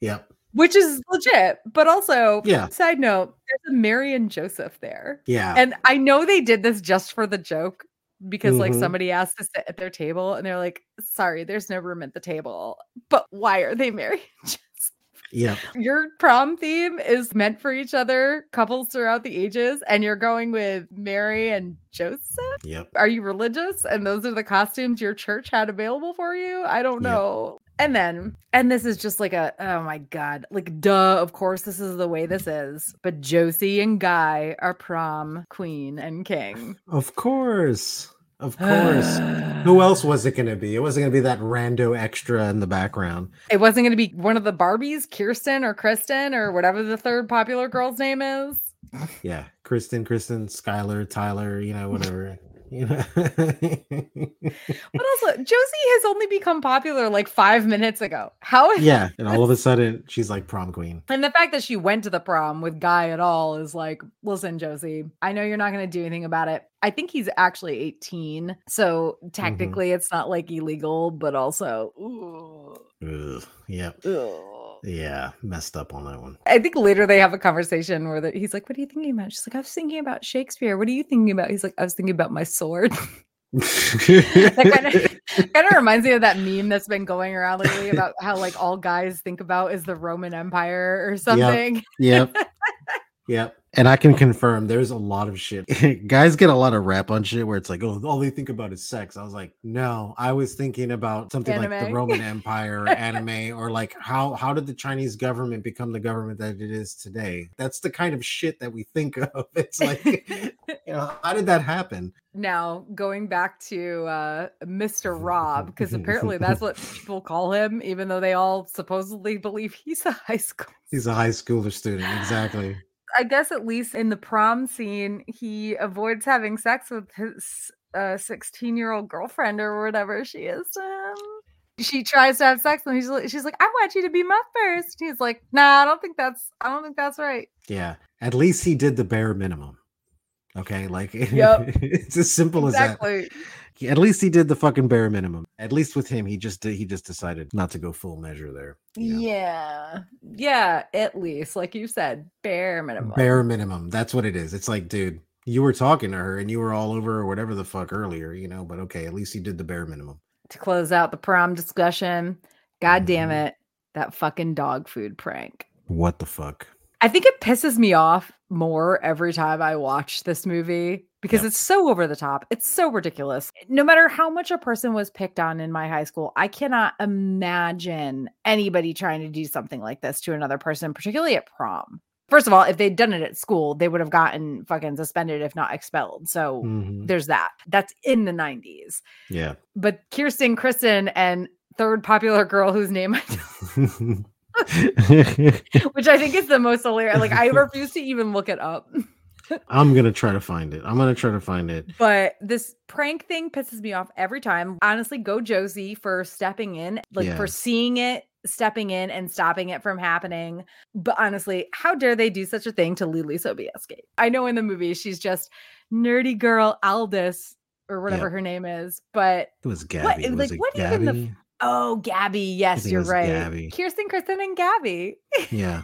B: yep.
A: which is legit. But also,
B: Yeah.
A: side note, there's a Mary and Joseph there.
B: Yeah.
A: And I know they did this just for the joke because like
B: Mhm.
A: somebody asked to sit at their table and they're like, sorry, there's no room at the table. But why are they married?
B: Yep.
A: Your prom theme is meant for each other, couples throughout the ages, and you're going with Mary and Joseph.
B: Yep.
A: Are you religious? And those are the costumes your church had available for you? I don't
B: Yep.
A: know. And then, and this is just like a, oh my God, like, duh, of course, this is the way this is. But Josie and Guy are prom queen and king.
B: Of course. Of course. Who else was it going to be? It wasn't going to be that rando extra in the background.
A: It wasn't going to be one of the Barbies, Kirsten or Kristen or whatever the third popular girl's name is.
B: Yeah. Kristen, Kristen, Skylar, Tyler, you know, whatever. You know.
A: But also, Josie has only become popular like five minutes ago. How?
B: yeah. And all of a sudden, she's like prom queen.
A: And the fact that she went to the prom with Guy at all is like, listen, Josie, I know you're not going to do anything about it. I think he's actually 18. So mm-hmm. technically, it's not like illegal, but also, ooh,
B: Ugh. Yep.
A: ugh.
B: Yeah. Messed up on that one.
A: I think later they have a conversation where the, he's like, What are you thinking about? She's like, I was thinking about Shakespeare. What are you thinking about? He's like, I was thinking about my sword. that kind of kind of reminds me of that meme that's been going around lately about how like all guys think about is the Roman Empire or something.
B: Yep. Yep. And I can confirm there's a lot of shit. Guys get a lot of rap on shit where it's like, oh, all they think about is sex. I was like, no, I was thinking about something like the Roman Empire or anime or like how how did the Chinese government become the government that it is today? That's the kind of shit that we think of. It's like, you know, how did that happen?
A: now going back to uh Mr. Rob, because apparently that's what people call him, even though they all supposedly believe he's a high school.
B: He's a high schooler student. Exactly.
A: I guess at least in the prom scene, he avoids having sex with his uh 16 year old girlfriend or whatever she is to him. She tries to have sex and he's she's like, I want you to be my first. He's like, Nah, I don't think that's I don't think that's right.
B: Yeah. At least he did the bare minimum. Okay. Like
A: Yep.
B: it's as simple as that. He- At least he did the fucking bare minimum. At least with him, he just did, he just decided not to go full measure there. you know?
A: Yeah. Yeah, at least, like you said, bare minimum.
B: Bare minimum. That's what it is. It's like, dude, you were talking to her and you were all over or whatever the fuck earlier, you know. But okay, at least he did the bare minimum.
A: to close out the prom discussion. God damn
B: Mhm.
A: it. That fucking dog food prank.
B: What the fuck?
A: I think it pisses me off more every time I watch this movie because it's so over the top. It's so ridiculous. No matter how much a person was picked on in my high school, I cannot imagine anybody trying to do something like this to another person, particularly at prom. First of all, if they'd done it at school, they would have gotten fucking suspended, if not expelled. So
B: Mhm.
A: there's that. That's in the 90s.
B: Yeah.
A: But Kirsten, Kristen, and third popular girl whose name I which I think is the most hilarious. Like I refuse to even look it up.
B: I'm gonna try to find it. I'm gonna try to find it.
A: But this prank thing pisses me off every time. Honestly, go Josie for stepping in, like
B: Yeah.
A: for seeing it, stepping in and stopping it from happening. But honestly, how dare they do such a thing to Leelee Sobieski? I know in the movie she's just nerdy girl Aldys or whatever
B: Yep.
A: her name is, but
B: It was Gabby. was
A: like, what
B: Gabby?
A: even the oh, Gabby. Yes, you're right.
B: Gabby.
A: Kirsten, Kristen, and Gabby.
B: yeah.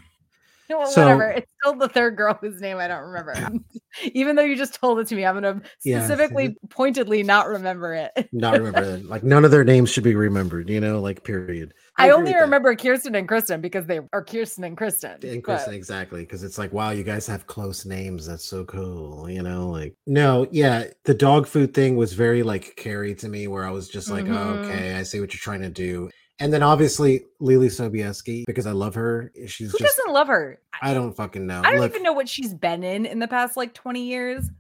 A: No,
B: So-
A: whatever. It's still the third girl whose name I don't remember. Even though you just told it to me, I'm gonna
B: Yeah.
A: specifically, pointedly not remember it.
B: Not remember that. Like none of their names should be remembered, you know, like period.
A: I,
B: agree
A: only
B: with that.
A: remember Kirsten and Kristen because they are Kirsten and Kristen.
B: And
A: but-
B: Kristen, exactly, because it's like, wow, you guys have close names. That's so cool, you know. Like, no, yeah, the dog food thing was very like Carrie to me, where I was just like, oh,
A: Mhm.
B: okay, I see what you're trying to do. And then obviously Leelee Sobieski, because I love her. She's
A: Who
B: just,
A: doesn't love her?
B: I don't fucking know.
A: I don't
B: Look,
A: even know what she's been in in the past like 20 years,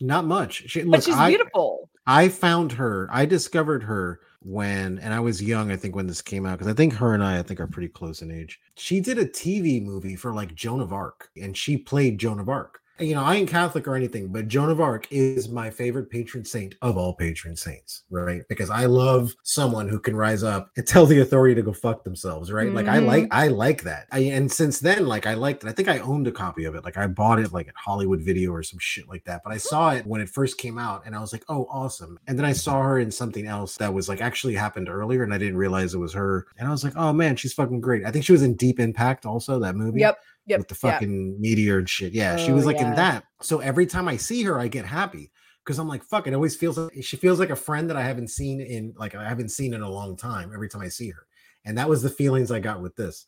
B: not much. She,
A: but
B: look,
A: she's
B: I,
A: beautiful.
B: I found her. I discovered her when, and I was young. I think when this came out, because I think her and I, I think are pretty close in age. She did a TV movie for like Joan of Arc, and she played Joan of Arc. You know, I ain't Catholic or anything, but Joan of Arc is my favorite patron saint of all patron saints, right? Because I love someone who can rise up and tell the authority to go fuck themselves, right? Like I like, mm-hmm. I like that. I, and since then, like I liked it. I think I owned a copy of it. Like I bought it like at Hollywood Video or some shit like that. But I saw it when it first came out, and I was like, oh, awesome. And then I saw her in something else that was like actually happened earlier, and I didn't realize it was her. And I was like, oh man, she's fucking great. I think she was in Deep Impact also that movie
A: Yep. Yep.
B: with the
A: yep.
B: fucking meteor and shit. Yeah, she
A: Oh,
B: was like
A: yeah.
B: in that. So every time I see her, I get happy because I'm like, fuck, it always feels like she feels like a friend that I haven't seen in like I haven't seen in a long time every time I see her. And that was the feelings I got with this.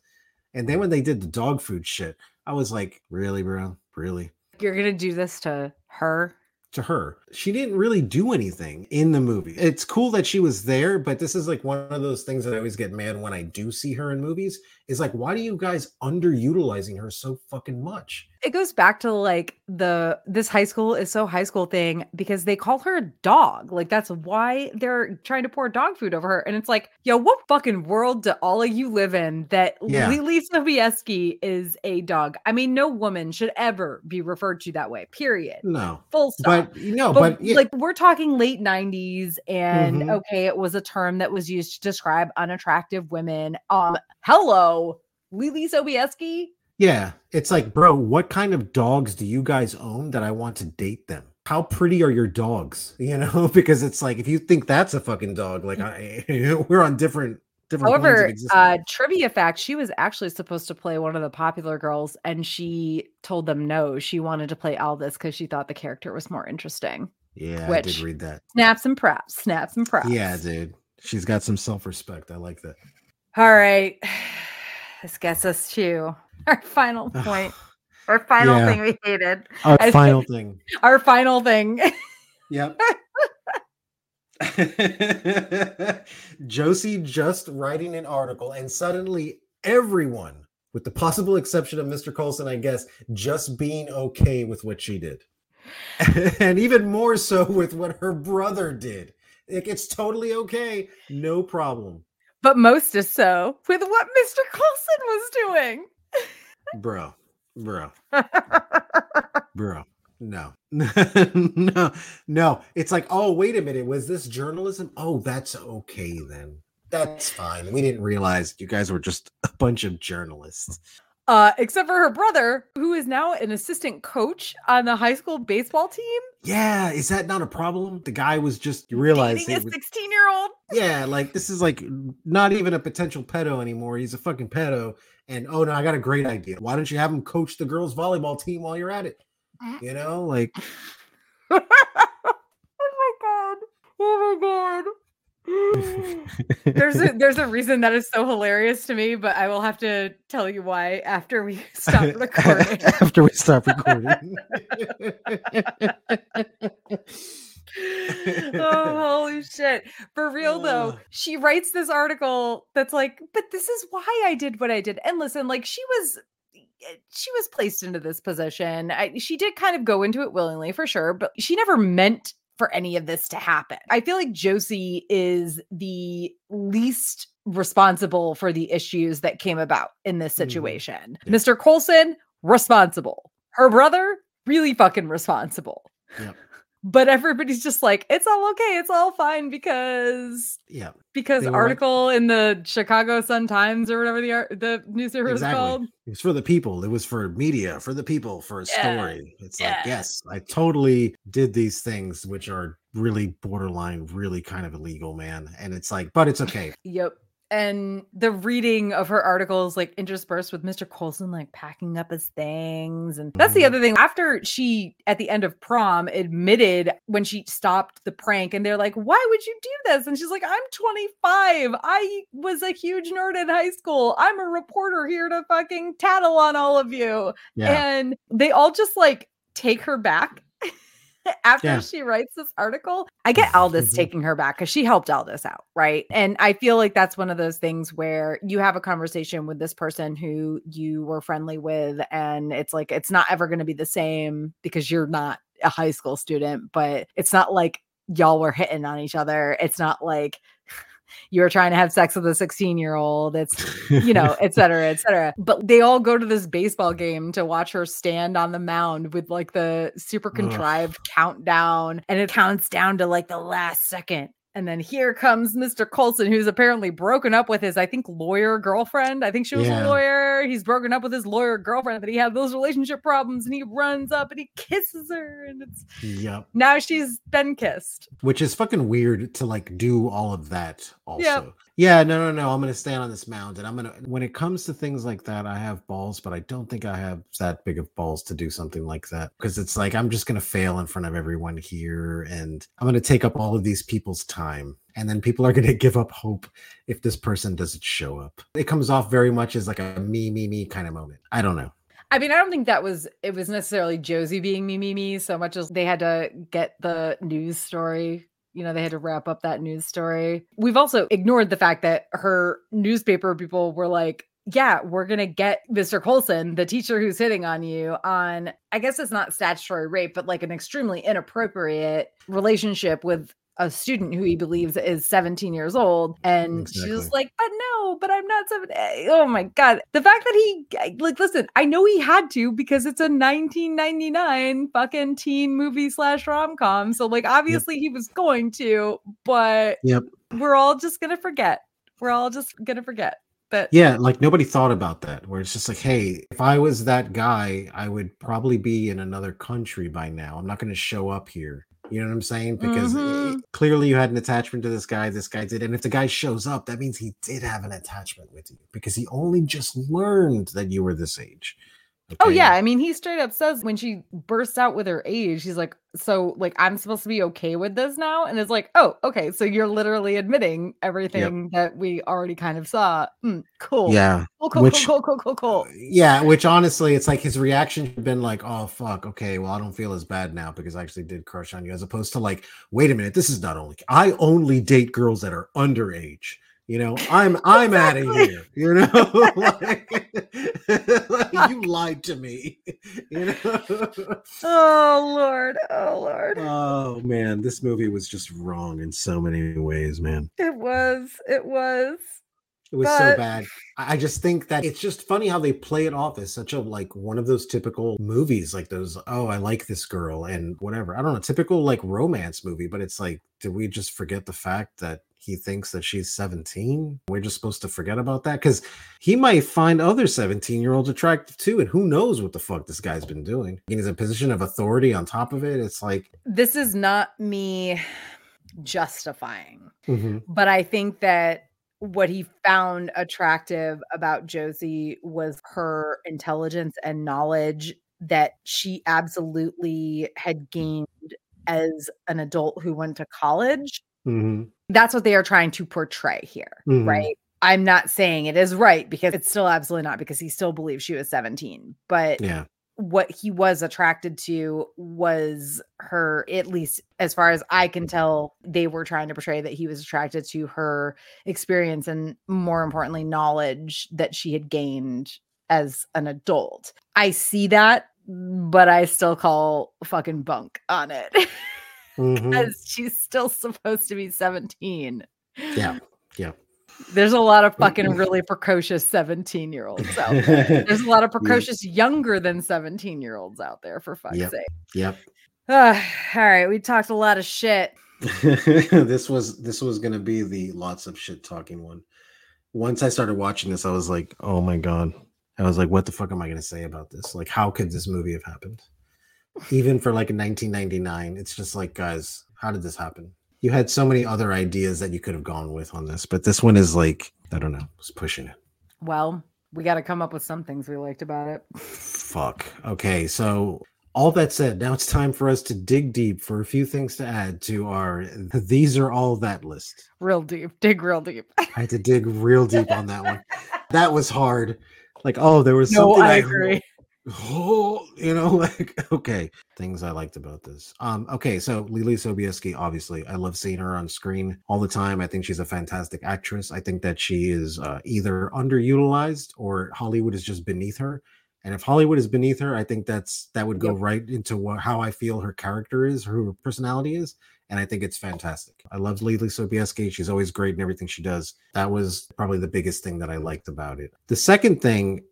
B: And then when they did the dog food shit, I was like, really, bro? Really?
A: You're gonna do this to her.
B: To her, she didn't really do anything in the movie. It's cool that she was there, but this is like one of those things that I always get mad when I do see her in movies. Is like, why do you guys underutilizing her so fucking much?
A: It goes back to like the this high school is so high school thing because they call her a dog. Like that's why they're trying to pour dog food over her. And it's like, yo, what fucking world do all of you live in that
B: Yeah.
A: Leelee Sobieski is a dog? I mean, no woman should ever be referred to that way. Period.
B: No,
A: Full stop.
B: but no,
A: but,
B: but, yeah,
A: like we're talking late 90s and
B: Mhm.
A: okay it was a term that was used to describe unattractive women um hello leelee sobieski
B: yeah, it's like, bro, what kind of dogs do you guys own that I want to date them? How pretty are your dogs? You know, because it's like if you think that's a fucking dog, like I, we're on different different.
A: however uh trivia fact she was actually supposed to play one of the popular girls and she told them no she wanted to play aldys because she thought the character was more interesting
B: yeah, I did read that.
A: snaps and props snaps and props
B: Yeah, dude, she's got some self respect. I like that.
A: all right this gets us to our final point our final
B: Yeah.
A: thing we hated
B: Our
A: I
B: final thing.
A: our final thing
B: Yep. Josie just writing an article, and suddenly everyone, with the possible exception of Mr. Coulson, I guess, just being okay with what she did. and even more so with what her brother did. Like, it's totally okay. No problem.
A: but most is so with what Mr. Coulson was doing.
B: Bro, bro, bro. No, no, no. It's like, oh, wait a minute. Was this journalism? Oh, that's okay then. That's fine. We didn't realize you guys were just a bunch of journalists.
A: Uh, except for her brother, who is now an assistant coach on the high school baseball team,
B: Yeah, is that not a problem? The guy was just you realize
A: dating a 16 year old.
B: yeah, like this is like not even a potential pedo anymore. He's a fucking pedo. And oh no, I got a great idea. Why don't you have him coach the girls volleyball team while you're at it? You know, like
A: oh my god! Oh my god! there's a there's a reason that is so hilarious to me, but I will have to tell you why after we stop recording.
B: after we stop recording.
A: oh holy shit for real though she writes this article that's like but this is why i did what i did and listen like she was she was placed into this position I, she did kind of go into it willingly for sure but she never meant for any of this to happen i feel like josie is the least responsible for the issues that came about in this
B: Mhm.
A: situation
B: Yeah.
A: mr coulson responsible her brother really fucking responsible.
B: Yep.
A: But everybody's just like, it's all okay, it's all fine because
B: Yeah.
A: because
B: were like-
A: article in the Chicago Sun Times or whatever the the newspaper is called.
B: It was for the people. It was for media, for the people, for a
A: Yeah.
B: story. It's
A: Yeah.
B: like, yes, I totally did these things, which are really borderline, really kind of illegal, man. And it's like, but it's okay.
A: Yep. And the reading of her articles, like interspersed with Mr. Coulson, like packing up his things. And that's the
B: Mhm.
A: other thing. After she, at the end of prom, admitted when she stopped the prank, and they're like, Why would you do this? And she's like, I'm 25. I was a huge nerd in high school. I'm a reporter here to fucking tattle on all of you.
B: Yeah.
A: And they all just like take her back. After
B: Yeah.
A: she writes this article, I get Aldys
B: Mhm.
A: taking her back because she helped Aldys out, right? And I feel like that's one of those things where you have a conversation with this person who you were friendly with, and it's like it's not ever going to be the same because you're not a high school student, but it's not like y'all were hitting on each other. It's not like you were trying to have sex with a 16 year old. It's you know, et cetera, et cetera. But they all go to this baseball game to watch her stand on the mound with like the super
B: Ugh.
A: contrived countdown, and it counts down to like the last second. And then here comes Mr. Coulson, who's apparently broken up with his, I think, lawyer girlfriend. I think she was
B: Yeah.
A: a lawyer. He's broken up with his lawyer girlfriend that he had those relationship problems, and he runs up and he kisses her, and it's
B: yep.
A: now she's been kissed.
B: Which is fucking weird to like do all of that also.
A: Yep.
B: Yeah, no, no, no. I'm gonna stand on this mound and I'm gonna when it comes to things like that, I have balls, but I don't think I have that big of balls to do something like that. Because it's like I'm just gonna fail in front of everyone here and I'm gonna take up all of these people's time. And then people are gonna give up hope if this person doesn't show up. It comes off very much as like a me, me, me kind of moment. I don't know.
A: I mean, I don't think that was it was necessarily Josie being me, me, me, so much as they had to get the news story. You know, they had to wrap up that news story. We've also ignored the fact that her newspaper people were like, yeah, we're going to get Mr. Coulson, the teacher who's hitting on you, on, I guess it's not statutory rape, but like an extremely inappropriate relationship with a student who he believes is 17 years old. And she was
B: Exactly.
A: like, but no, but I'm not 17. Eh, oh my God. The fact that he, eh, like, listen, I know he had to because it's a 1999 fucking teen movie slash rom com. So, like, obviously he was going to, but
B: Yep.
A: we're all just going to forget. We're all just going to forget that.
B: Yeah, like nobody thought about that. Where it's just like, hey, if I was that guy, I would probably be in another country by now. I'm not going to show up here. You know what I'm saying? Because it-
A: Mhm.
B: clearly you had an attachment to this guy. This guy did, and if the guy shows up, that means he did have an attachment with you because he only just learned that you were this age.
A: Oh yeah, I mean, he straight up says when she bursts out with her age, she's like, "So, like, I'm supposed to be okay with this now?" And it's like, "Oh, okay, so you're literally admitting everything that we already kind of saw." Mm, cool.
B: Yeah,
A: Cool, cool,
B: which-
A: cool, cool, cool, cool, cool.
B: yeah. Which honestly, it's like his reaction had been like, "Oh fuck, okay, well I don't feel as bad now because I actually did crush on you," as opposed to like, "Wait a minute, this is not only I only date girls that are underage." You know, I'm I'm out of here. You know, like, like, you lied to me. You know.
A: Oh lord, oh lord.
B: Oh man, this movie was just wrong in so many ways, man.
A: It was, it was.
B: It was
A: But-
B: so bad. I I just think that it's just funny how they play it off as such a like one of those typical movies, like those, oh, I like this girl and whatever. I don't know, typical like romance movie, but it's like, did we just forget the fact that he thinks that she's 17? We're just supposed to forget about that? Because he might find other 17 year olds attractive too, and who knows what the fuck this guy's been doing. He's in a position of authority on top of it. It's like,
A: This is not me justifying.
B: mhm,
A: but I think that what he found attractive about Josie was her intelligence and knowledge that she absolutely had gained as an adult who went to college.
B: mhm,
A: That's what they are trying to portray here,
B: Mhm.
A: right? I'm not saying it is right because it's still absolutely not because he still believes she was 17, but
B: yeah.
A: what he was attracted to was her at least as far as i can tell they were trying to portray that he was attracted to her experience and more importantly knowledge that she had gained as an adult i see that but i still call fucking bunk on it
B: mhm.
A: because she's still supposed to be 17
B: Yeah, yeah.
A: There's a lot of fucking really precocious 17 year olds out there. There's a lot of precocious younger than 17 year olds out there, for fuck's
B: Yep.
A: sake.
B: Yep.
A: Uh, all right, we talked a lot of shit.
B: this was this was gonna be the lots of shit talking one. Once I started watching this, I was like, oh my god. I was like, what the fuck am I gonna say about this? Like, how could this movie have happened? Even for like a 1999, it's just like, guys, how did this happen? You had so many other ideas that you could have gone with on this, but this one is like, I don't know, was pushing it.
A: Well, we got to come up with some things we liked about it.
B: Fuck. Okay, so all that said, now it's time for us to dig deep for a few things to add to our these are all that list.
A: Real deep, dig real deep.
B: I had to dig real deep on that one. That was hard. Like, oh, there was
A: No,
B: something
A: I
B: I
A: agree.
B: Oh, you know, like okay, things I liked about this. Um, okay, so Leelee Sobieski, obviously, I love seeing her on screen all the time. I think she's a fantastic actress. I think that she is uh, either underutilized or Hollywood is just beneath her. And if Hollywood is beneath her, I think that's that would go
A: Yep.
B: right into what how I feel her character is, her personality is, and I think it's fantastic. I love Leelee Sobieski. She's always great in everything she does. That was probably the biggest thing that I liked about it. The second thing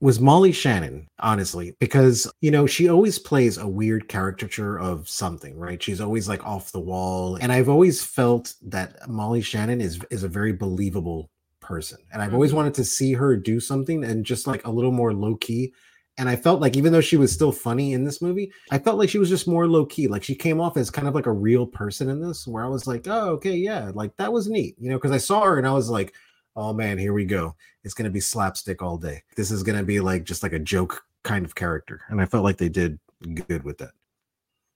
B: was Molly Shannon, honestly, because you know, she always plays a weird caricature of something, right? She's always like off the wall. And I've always felt that Molly Shannon is is a very believable person. And I've always
A: Mhm.
B: wanted to see her do something and just like a little more low key. And I felt like even though she was still funny in this movie, I felt like she was just more low key. Like she came off as kind of like a real person in this, where I was like, oh, okay, yeah, like that was neat, you know, because I saw her and I was like, oh man, here we go. It's gonna be slapstick all day. This is gonna be like just like a joke kind of character. And I felt like they did good with that.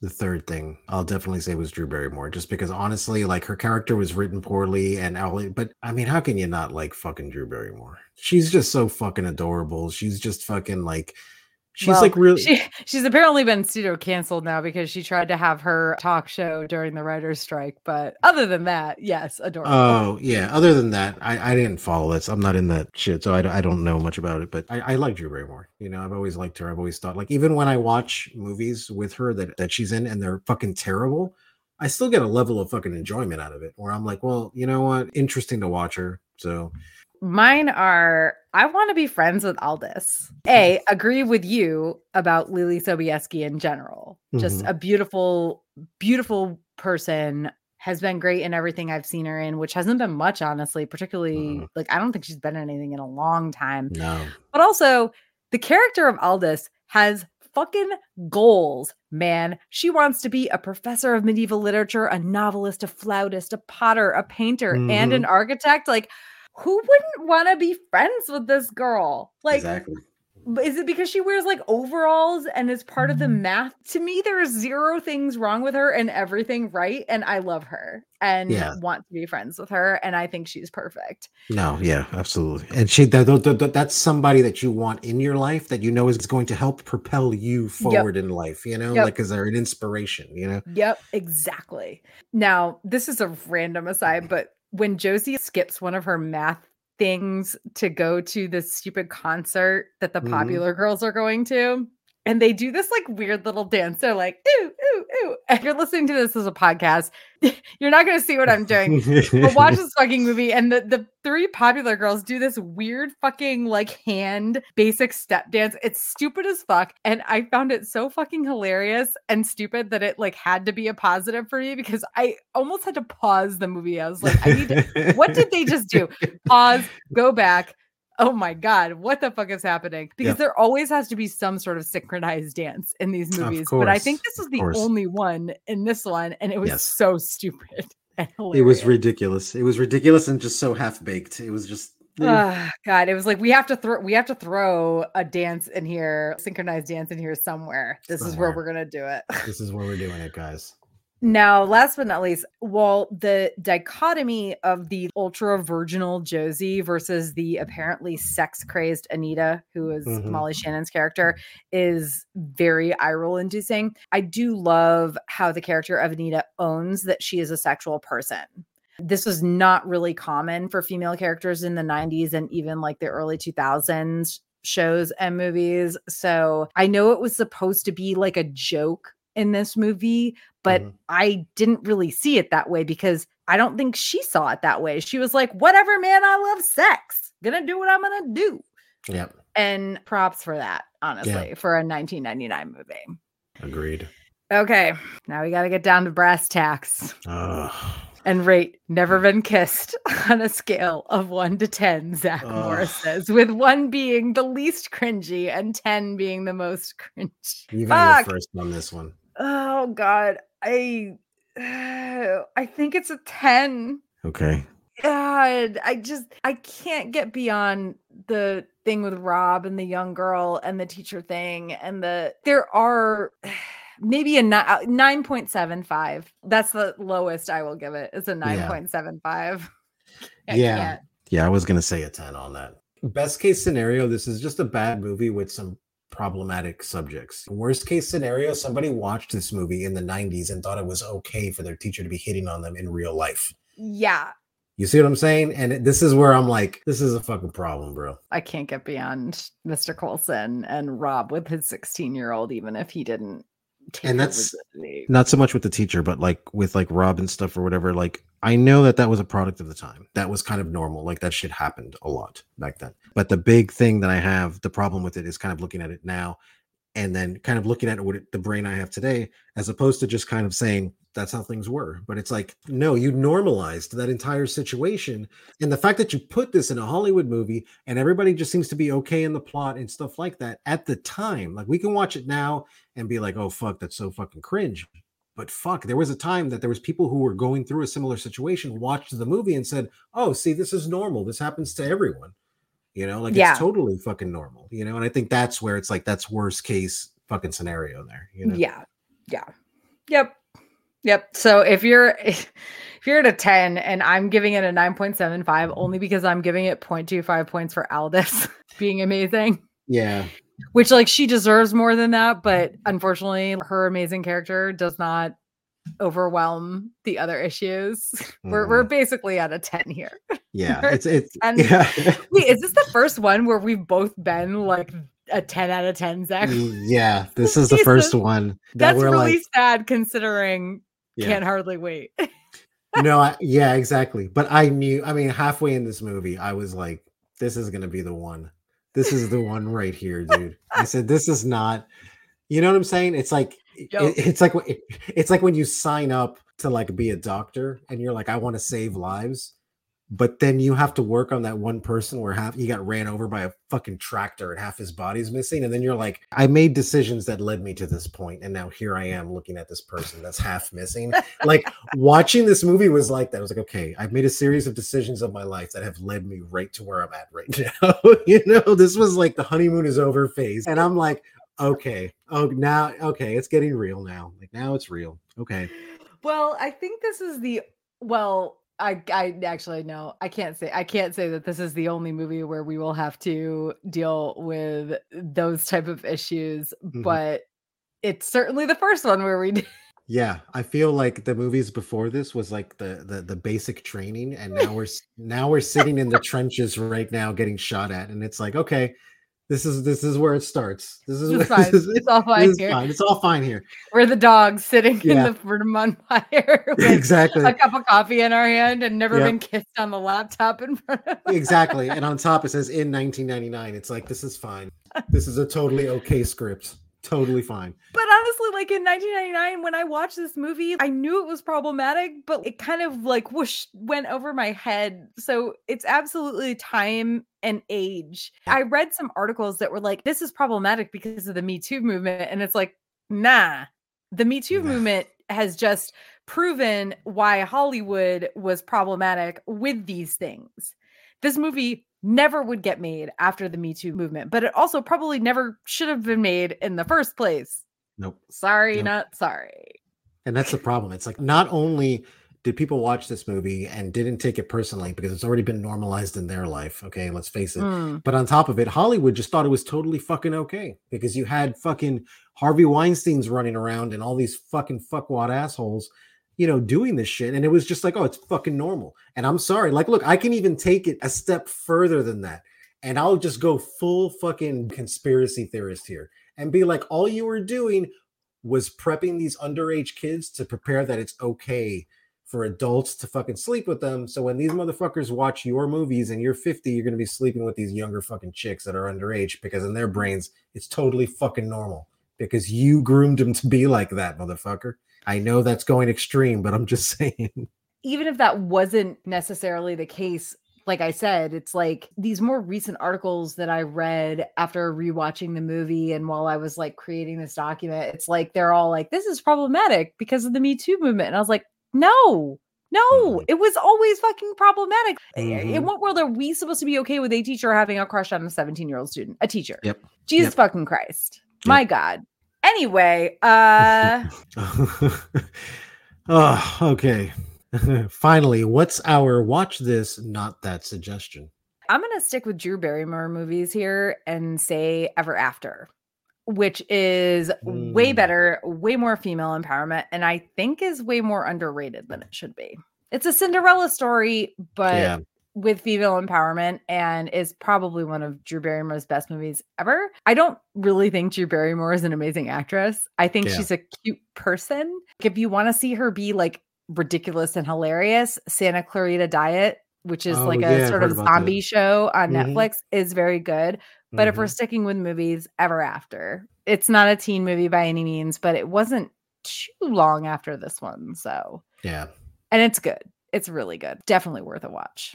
B: The third thing I'll definitely say was Drew Barrymore, just because honestly, like her character was written poorly and all but I mean, how can you not like fucking Drew Barrymore? She's just so fucking adorable. She's just fucking like she's
A: Well,
B: like really
A: She she's apparently been pseudo canceled now because she tried to have her talk show during the writers' strike. But other than that, yes, adorable.
B: Oh yeah. Other than that, I, I didn't follow this. I'm not in that shit, so I, don't- I don't know much about it. But I, I like Drew Barrymore. You know, I've always liked her. I've always thought like even when I watch movies with her that that she's in and they're fucking terrible, I still get a level of fucking enjoyment out of it. Where I'm like, well, you know what? Interesting to watch her. So
A: Mine are I want to be friends with Aldys. A, agree with you about Leelee Sobieski in general. Just
B: Mhm.
A: a beautiful, beautiful person. Has been great in everything I've seen her in, which hasn't been much, honestly. Particularly,
B: Mhm.
A: like I don't think she's been in anything in a long time.
B: no.
A: But also, the character of Aldys has fucking goals, man. She wants to be a professor of medieval literature, a novelist, a flautist, a potter, a painter, and an architect. Like, who wouldn't want to be friends with this girl? Like,
B: exactly.
A: is it because she wears like overalls and is part of the mm-hmm. math? To me, there are zero things wrong with her and everything right. And I love her and
B: Yeah.
A: want to be friends with her. And I think she's perfect.
B: No, yeah, absolutely. And she that, that- that- that's somebody that you want in your life that you know is going to help propel you forward in life, you know,
A: Yep.
B: like because they're an inspiration, you know.
A: Yep, exactly. Now, this is a random aside, but when Josie skips one of her math things to go to this stupid concert that the
B: Mhm.
A: popular girls are going to, and they do this like weird little dance. They're like, ooh, ooh, ooh. If you're listening to this as a podcast, you're not going to see what I'm doing. But watch this fucking movie, and the, the three popular girls do this weird fucking like hand basic step dance. It's stupid as fuck. And I found it so fucking hilarious and stupid that it like had to be a positive for me because I almost had to pause the movie. I was like, I need to, what did they just do? Pause, go back. Oh my God, what the fuck is happening? Because
B: Yep.
A: there always has to be some sort of synchronized dance in these movies. But I think this
B: of
A: the
B: course.
A: only one in this one, and it was
B: Yes.
A: so stupid.
B: It was ridiculous. It was ridiculous and just so half baked. It was just
A: Ah, God, it was like we have to throw we have to throw a dance in here, synchronized dance in here somewhere. This is where we're gonna do it.
B: this is where we're doing it, guys.
A: Now, last but not least, well, the dichotomy of the ultra virginal Josie versus the apparently sex crazed Anita, who is
B: Mhm.
A: Molly Shannon's character, is very eye roll inducing. I do love how the character of Anita owns that she is a sexual person. This was not really common for female characters in the 90s and even like the early 2000s shows and movies. So I know it was supposed to be like a joke in this movie, but
B: Mhm.
A: I didn't really see it that way because I don't think she saw it that way. She was like, whatever, man, I love sex. Gonna do what I'm gonna do.
B: Yep.
A: And props for that, honestly, for a 1999 movie.
B: Agreed.
A: Okay, now we got to get down to brass tacks. And rate Never Been Kissed on a scale of one to 10, Zach Morrises, with one being the least cringy and 10 being the most cringe.
B: You got
A: Fuck.
B: first on this one.
A: Oh, God. I. I think it's a 10.
B: Okay.
A: God, I just I can't get beyond the thing with Rob and the young girl and the teacher thing and the there are maybe a uh, nine point seven five. That's the lowest I will give it. It's a nine point seven five.
B: Yeah. Yeah, I was gonna say a 10 on that. Best case scenario, this is just a bad movie with some problematic subjects. Worst case scenario, somebody watched this movie in the 90s and thought it was okay for their teacher to be hitting on them in real life.
A: Yeah,
B: You see what I'm saying? And this is where I'm like, this is a fucking problem, bro.
A: I can't get beyond Mr. Coulson and Rob with his sixteen year old, even if he didn't.
B: And that's- Not so much with the teacher, but like with like Rob and stuff or whatever. Like, I know that that was a product of the time. That was kind of normal. Like, that shit happened a lot back then. But the big thing that I have, the problem with it is kind of looking at it now and then kind of looking at it with it- the brain I have today, as opposed to just kind of saying that's how things were. But it's like, no, you normalized that entire situation. And the fact that you put this in a Hollywood movie and everybody just seems to be okay in the plot and stuff like that at the time, like we can watch it now and be like, oh, fuck, that's so fucking cringe. But fuck, there was a time that there was people who were going through a similar situation, watched the movie and said, oh, see, this is normal. This happens to everyone. You know, like
A: Yeah.
B: it's totally fucking normal. You know, and I think that's where it's like that's worst case fucking scenario there. You know,
A: Yeah. Yeah. Yep. Yep. So if you're if you're at a 10 and I'm giving it a 9.75 only because I'm giving it 0.25 points for Aldys being amazing,
B: yeah,
A: which like she deserves more than that, but unfortunately her amazing character does not overwhelm the other issues. We're we're mm. basically at a 10 here.
B: yeah. It's it's
A: And-
B: yeah,
A: Wait, is this the first one where we've both been like a 10 out of 10, Zach?
B: yeah. This is the first one that
A: That's
B: we're
A: really
B: like,
A: sad considering
B: yeah.
A: can't hardly wait.
B: no, I, yeah, exactly. But I knew, I mean, halfway in this movie, I was like, this is to be the one. This is the one right here, dude. I said, this is not, you know what I'm saying? It's like, it- it's like, it's like when you sign up to like be a doctor and you're like, I want to save lives. But then you have to work on that one person where half you got ran over by a fucking tractor and half his body's missing. And then you're like, I made decisions that led me to this point, And now here I am looking at this person that's half missing. like watching this movie was like that. I was like, okay, I've made a series of decisions of my life that have led me right to where I'm at right now. you know, this was like the honeymoon is over phase. And I'm like, okay, oh now okay, it's getting real now. Like now it's real. Okay.
A: Well, I think this is the well, I I actually no, I can't say I can't say that this is the only movie where we will have to deal with those type of issues,
B: Mhm.
A: but it's certainly the first one where we did.
B: Yeah, I feel like the movies before this was like the the, the basic training, and now we're now we're sitting in the trenches right now, getting shot at, and it's like, okay, this is this is where it starts. This is,
A: It's
B: where- this is,
A: It's all fine here.
B: fine. It's all fine here.
A: We're the dogs sitting in
B: Yeah.
A: the Vermont fire with
B: exactly,
A: a cup of coffee in our hand and never
B: Yep.
A: been kissed on the laptop in front of
B: exactly. And on top it says in 1999. It's like this is fine. This is a totally okay script. Totally fine.
A: But honestly, like in 1999, when I watched this movie, I knew it was problematic, but it kind of like whoosh went over my head. So it's absolutely time and age. I read some articles that were like, this is problematic because of the Me Too movement. And it's like, nah, the Me Too movement has just proven why Hollywood was problematic with these things. This movie never would get made after the Me Too movement, but it also probably never should have been made in the first place.
B: Nope.
A: Sorry,
B: Nope.
A: not sorry.
B: And that's the problem. It's like not only did people watch this movie and didn't take it personally because it's already been normalized in their life. Okay, let's face it.
A: Mm,
B: But on top of it, Hollywood just thought it was totally fucking okay because you had fucking Harvey Weinstein's running around and all these fucking fuckwad assholes, you know, doing this shit. And it was just like, oh, it's fucking normal. And I'm sorry. Like, look, I can even take it a step further than that. And I'll just go full fucking conspiracy theorist here and be like, all you were doing was prepping these underage kids to prepare that it's okay for adults to fucking sleep with them. So when these motherfuckers watch your movies and you're 50, you're gonna be sleeping with these younger fucking chicks that are underage because in their brains it's totally fucking normal because you groomed them to be like that, motherfucker. I know that's going extreme, but I'm just saying.
A: Even if that wasn't necessarily the case, like I said, it's like these more recent articles that I read after rewatching the movie and while I was like creating this document, it's like they're all like, this is problematic because of the Me Too movement. And I was like, no, no,
B: Mhm.
A: it was always fucking problematic. In
B: Mhm.
A: what world are we supposed to be okay with a teacher having a crush on a 17 year old student? A teacher.
B: Yep.
A: Jesus
B: Yep.
A: fucking Christ. My God. Anyway, uh
B: oh, okay. Finally, what's our watch this, not that suggestion?
A: I'm gonna stick with Drew Barrymore movies here and say Ever After, which is way
B: Mm.
A: better, way more female empowerment, and I think is way more underrated than it should be. It's a Cinderella story, but
B: yeah.
A: With female empowerment and is probably one of Drew Barrymore's best movies ever. I don't really think Drew Barrymore is an amazing actress. I think
B: Yeah.
A: she's a cute person. If you want to see her be like ridiculous and hilarious, Santa Clarita Diet, which is
B: Oh,
A: like
B: yeah,
A: sort of
B: about that.
A: zombie show on
B: Mhm.
A: Netflix, is very good. But if we're
B: Mhm.
A: sticking with movies, Ever After. It's not a teen movie by any means, but it wasn't too long after this one. So
B: yeah.
A: and it's good. It's really good. Definitely worth a watch.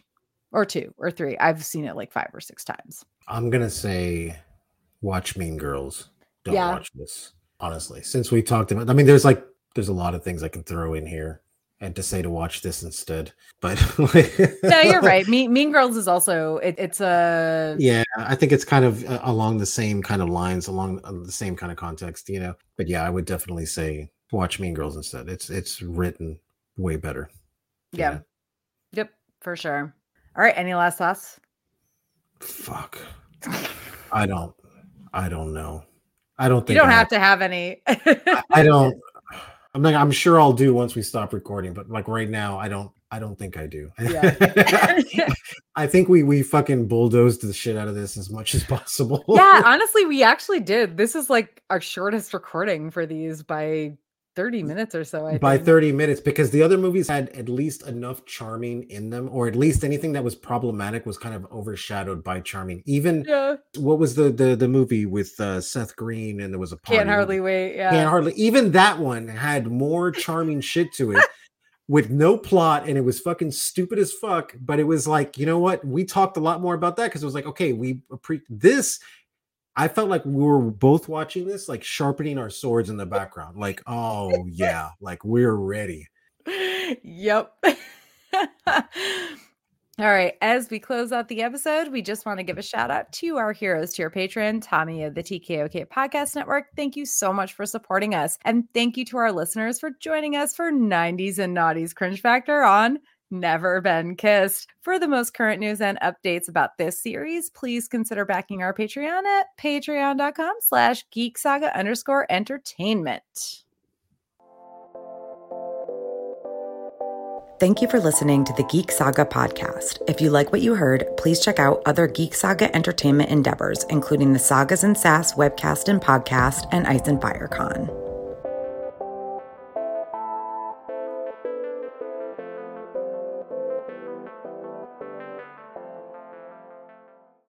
A: Or two or three. I've seen it like five or six times.
B: I'm gonna say watch Mean Girls. Don't
A: Yeah.
B: watch this. Honestly. Since we talked about I mean, there's like there's a lot of things I can throw in here and to say to watch this instead. But
A: No, you're right. mean, mean Girls is also it, it's a
B: Yeah, I think it's kind of uh, along the same kind of lines, along uh, the same kind of context, you know. But yeah, I would definitely say watch Mean Girls instead. It's it's written way better.
A: yeah. Yep, for sure. All right. Any last thoughts?
B: Fuck. I don't. I don't know. I don't think You
A: don't
B: I
A: have to have any.
B: I, I don't. I'm like. I'm sure I'll do once we stop recording, but like right now, I don't. I don't think I do.
A: Yeah.
B: I think we we fucking bulldozed the shit out of this as much as possible.
A: yeah, honestly, we actually did. This is like our shortest recording for these by 30 minutes or so. I
B: by
A: think.
B: 30 minutes because the other movies had at least enough charming in them or at least anything that was problematic was kind of overshadowed by charming even
A: Yeah.
B: what was the the, the movie with uh, seth green and there was a party
A: Can't hardly wait. Yeah.
B: can't hardly even that one had more charming shit to it with no plot and it was fucking stupid as fuck but it was like you know what we talked a lot more about that because it was like okay we pre- this i felt like we were both watching this like sharpening our swords in the background like oh yeah like we're ready
A: yep. All right. As we close out the episode, we just want to give a shout out to our heroes, to your patron, Tommy of the TKOK Podcast Network. Thank you so much for supporting us. And thank you to our listeners for joining us for 90s and Noughties Cringe Factor on Never Been Kissed. For the most current news and updates about this series, please consider backing our Patreon at patreon.com slash geek saga underscore entertainment.
C: Thank you for listening to the Geek Saga podcast. If you like what you heard, please check out other Geek Saga entertainment endeavors, including the Sagas and Sass webcast and podcast and Ice and Fire Con.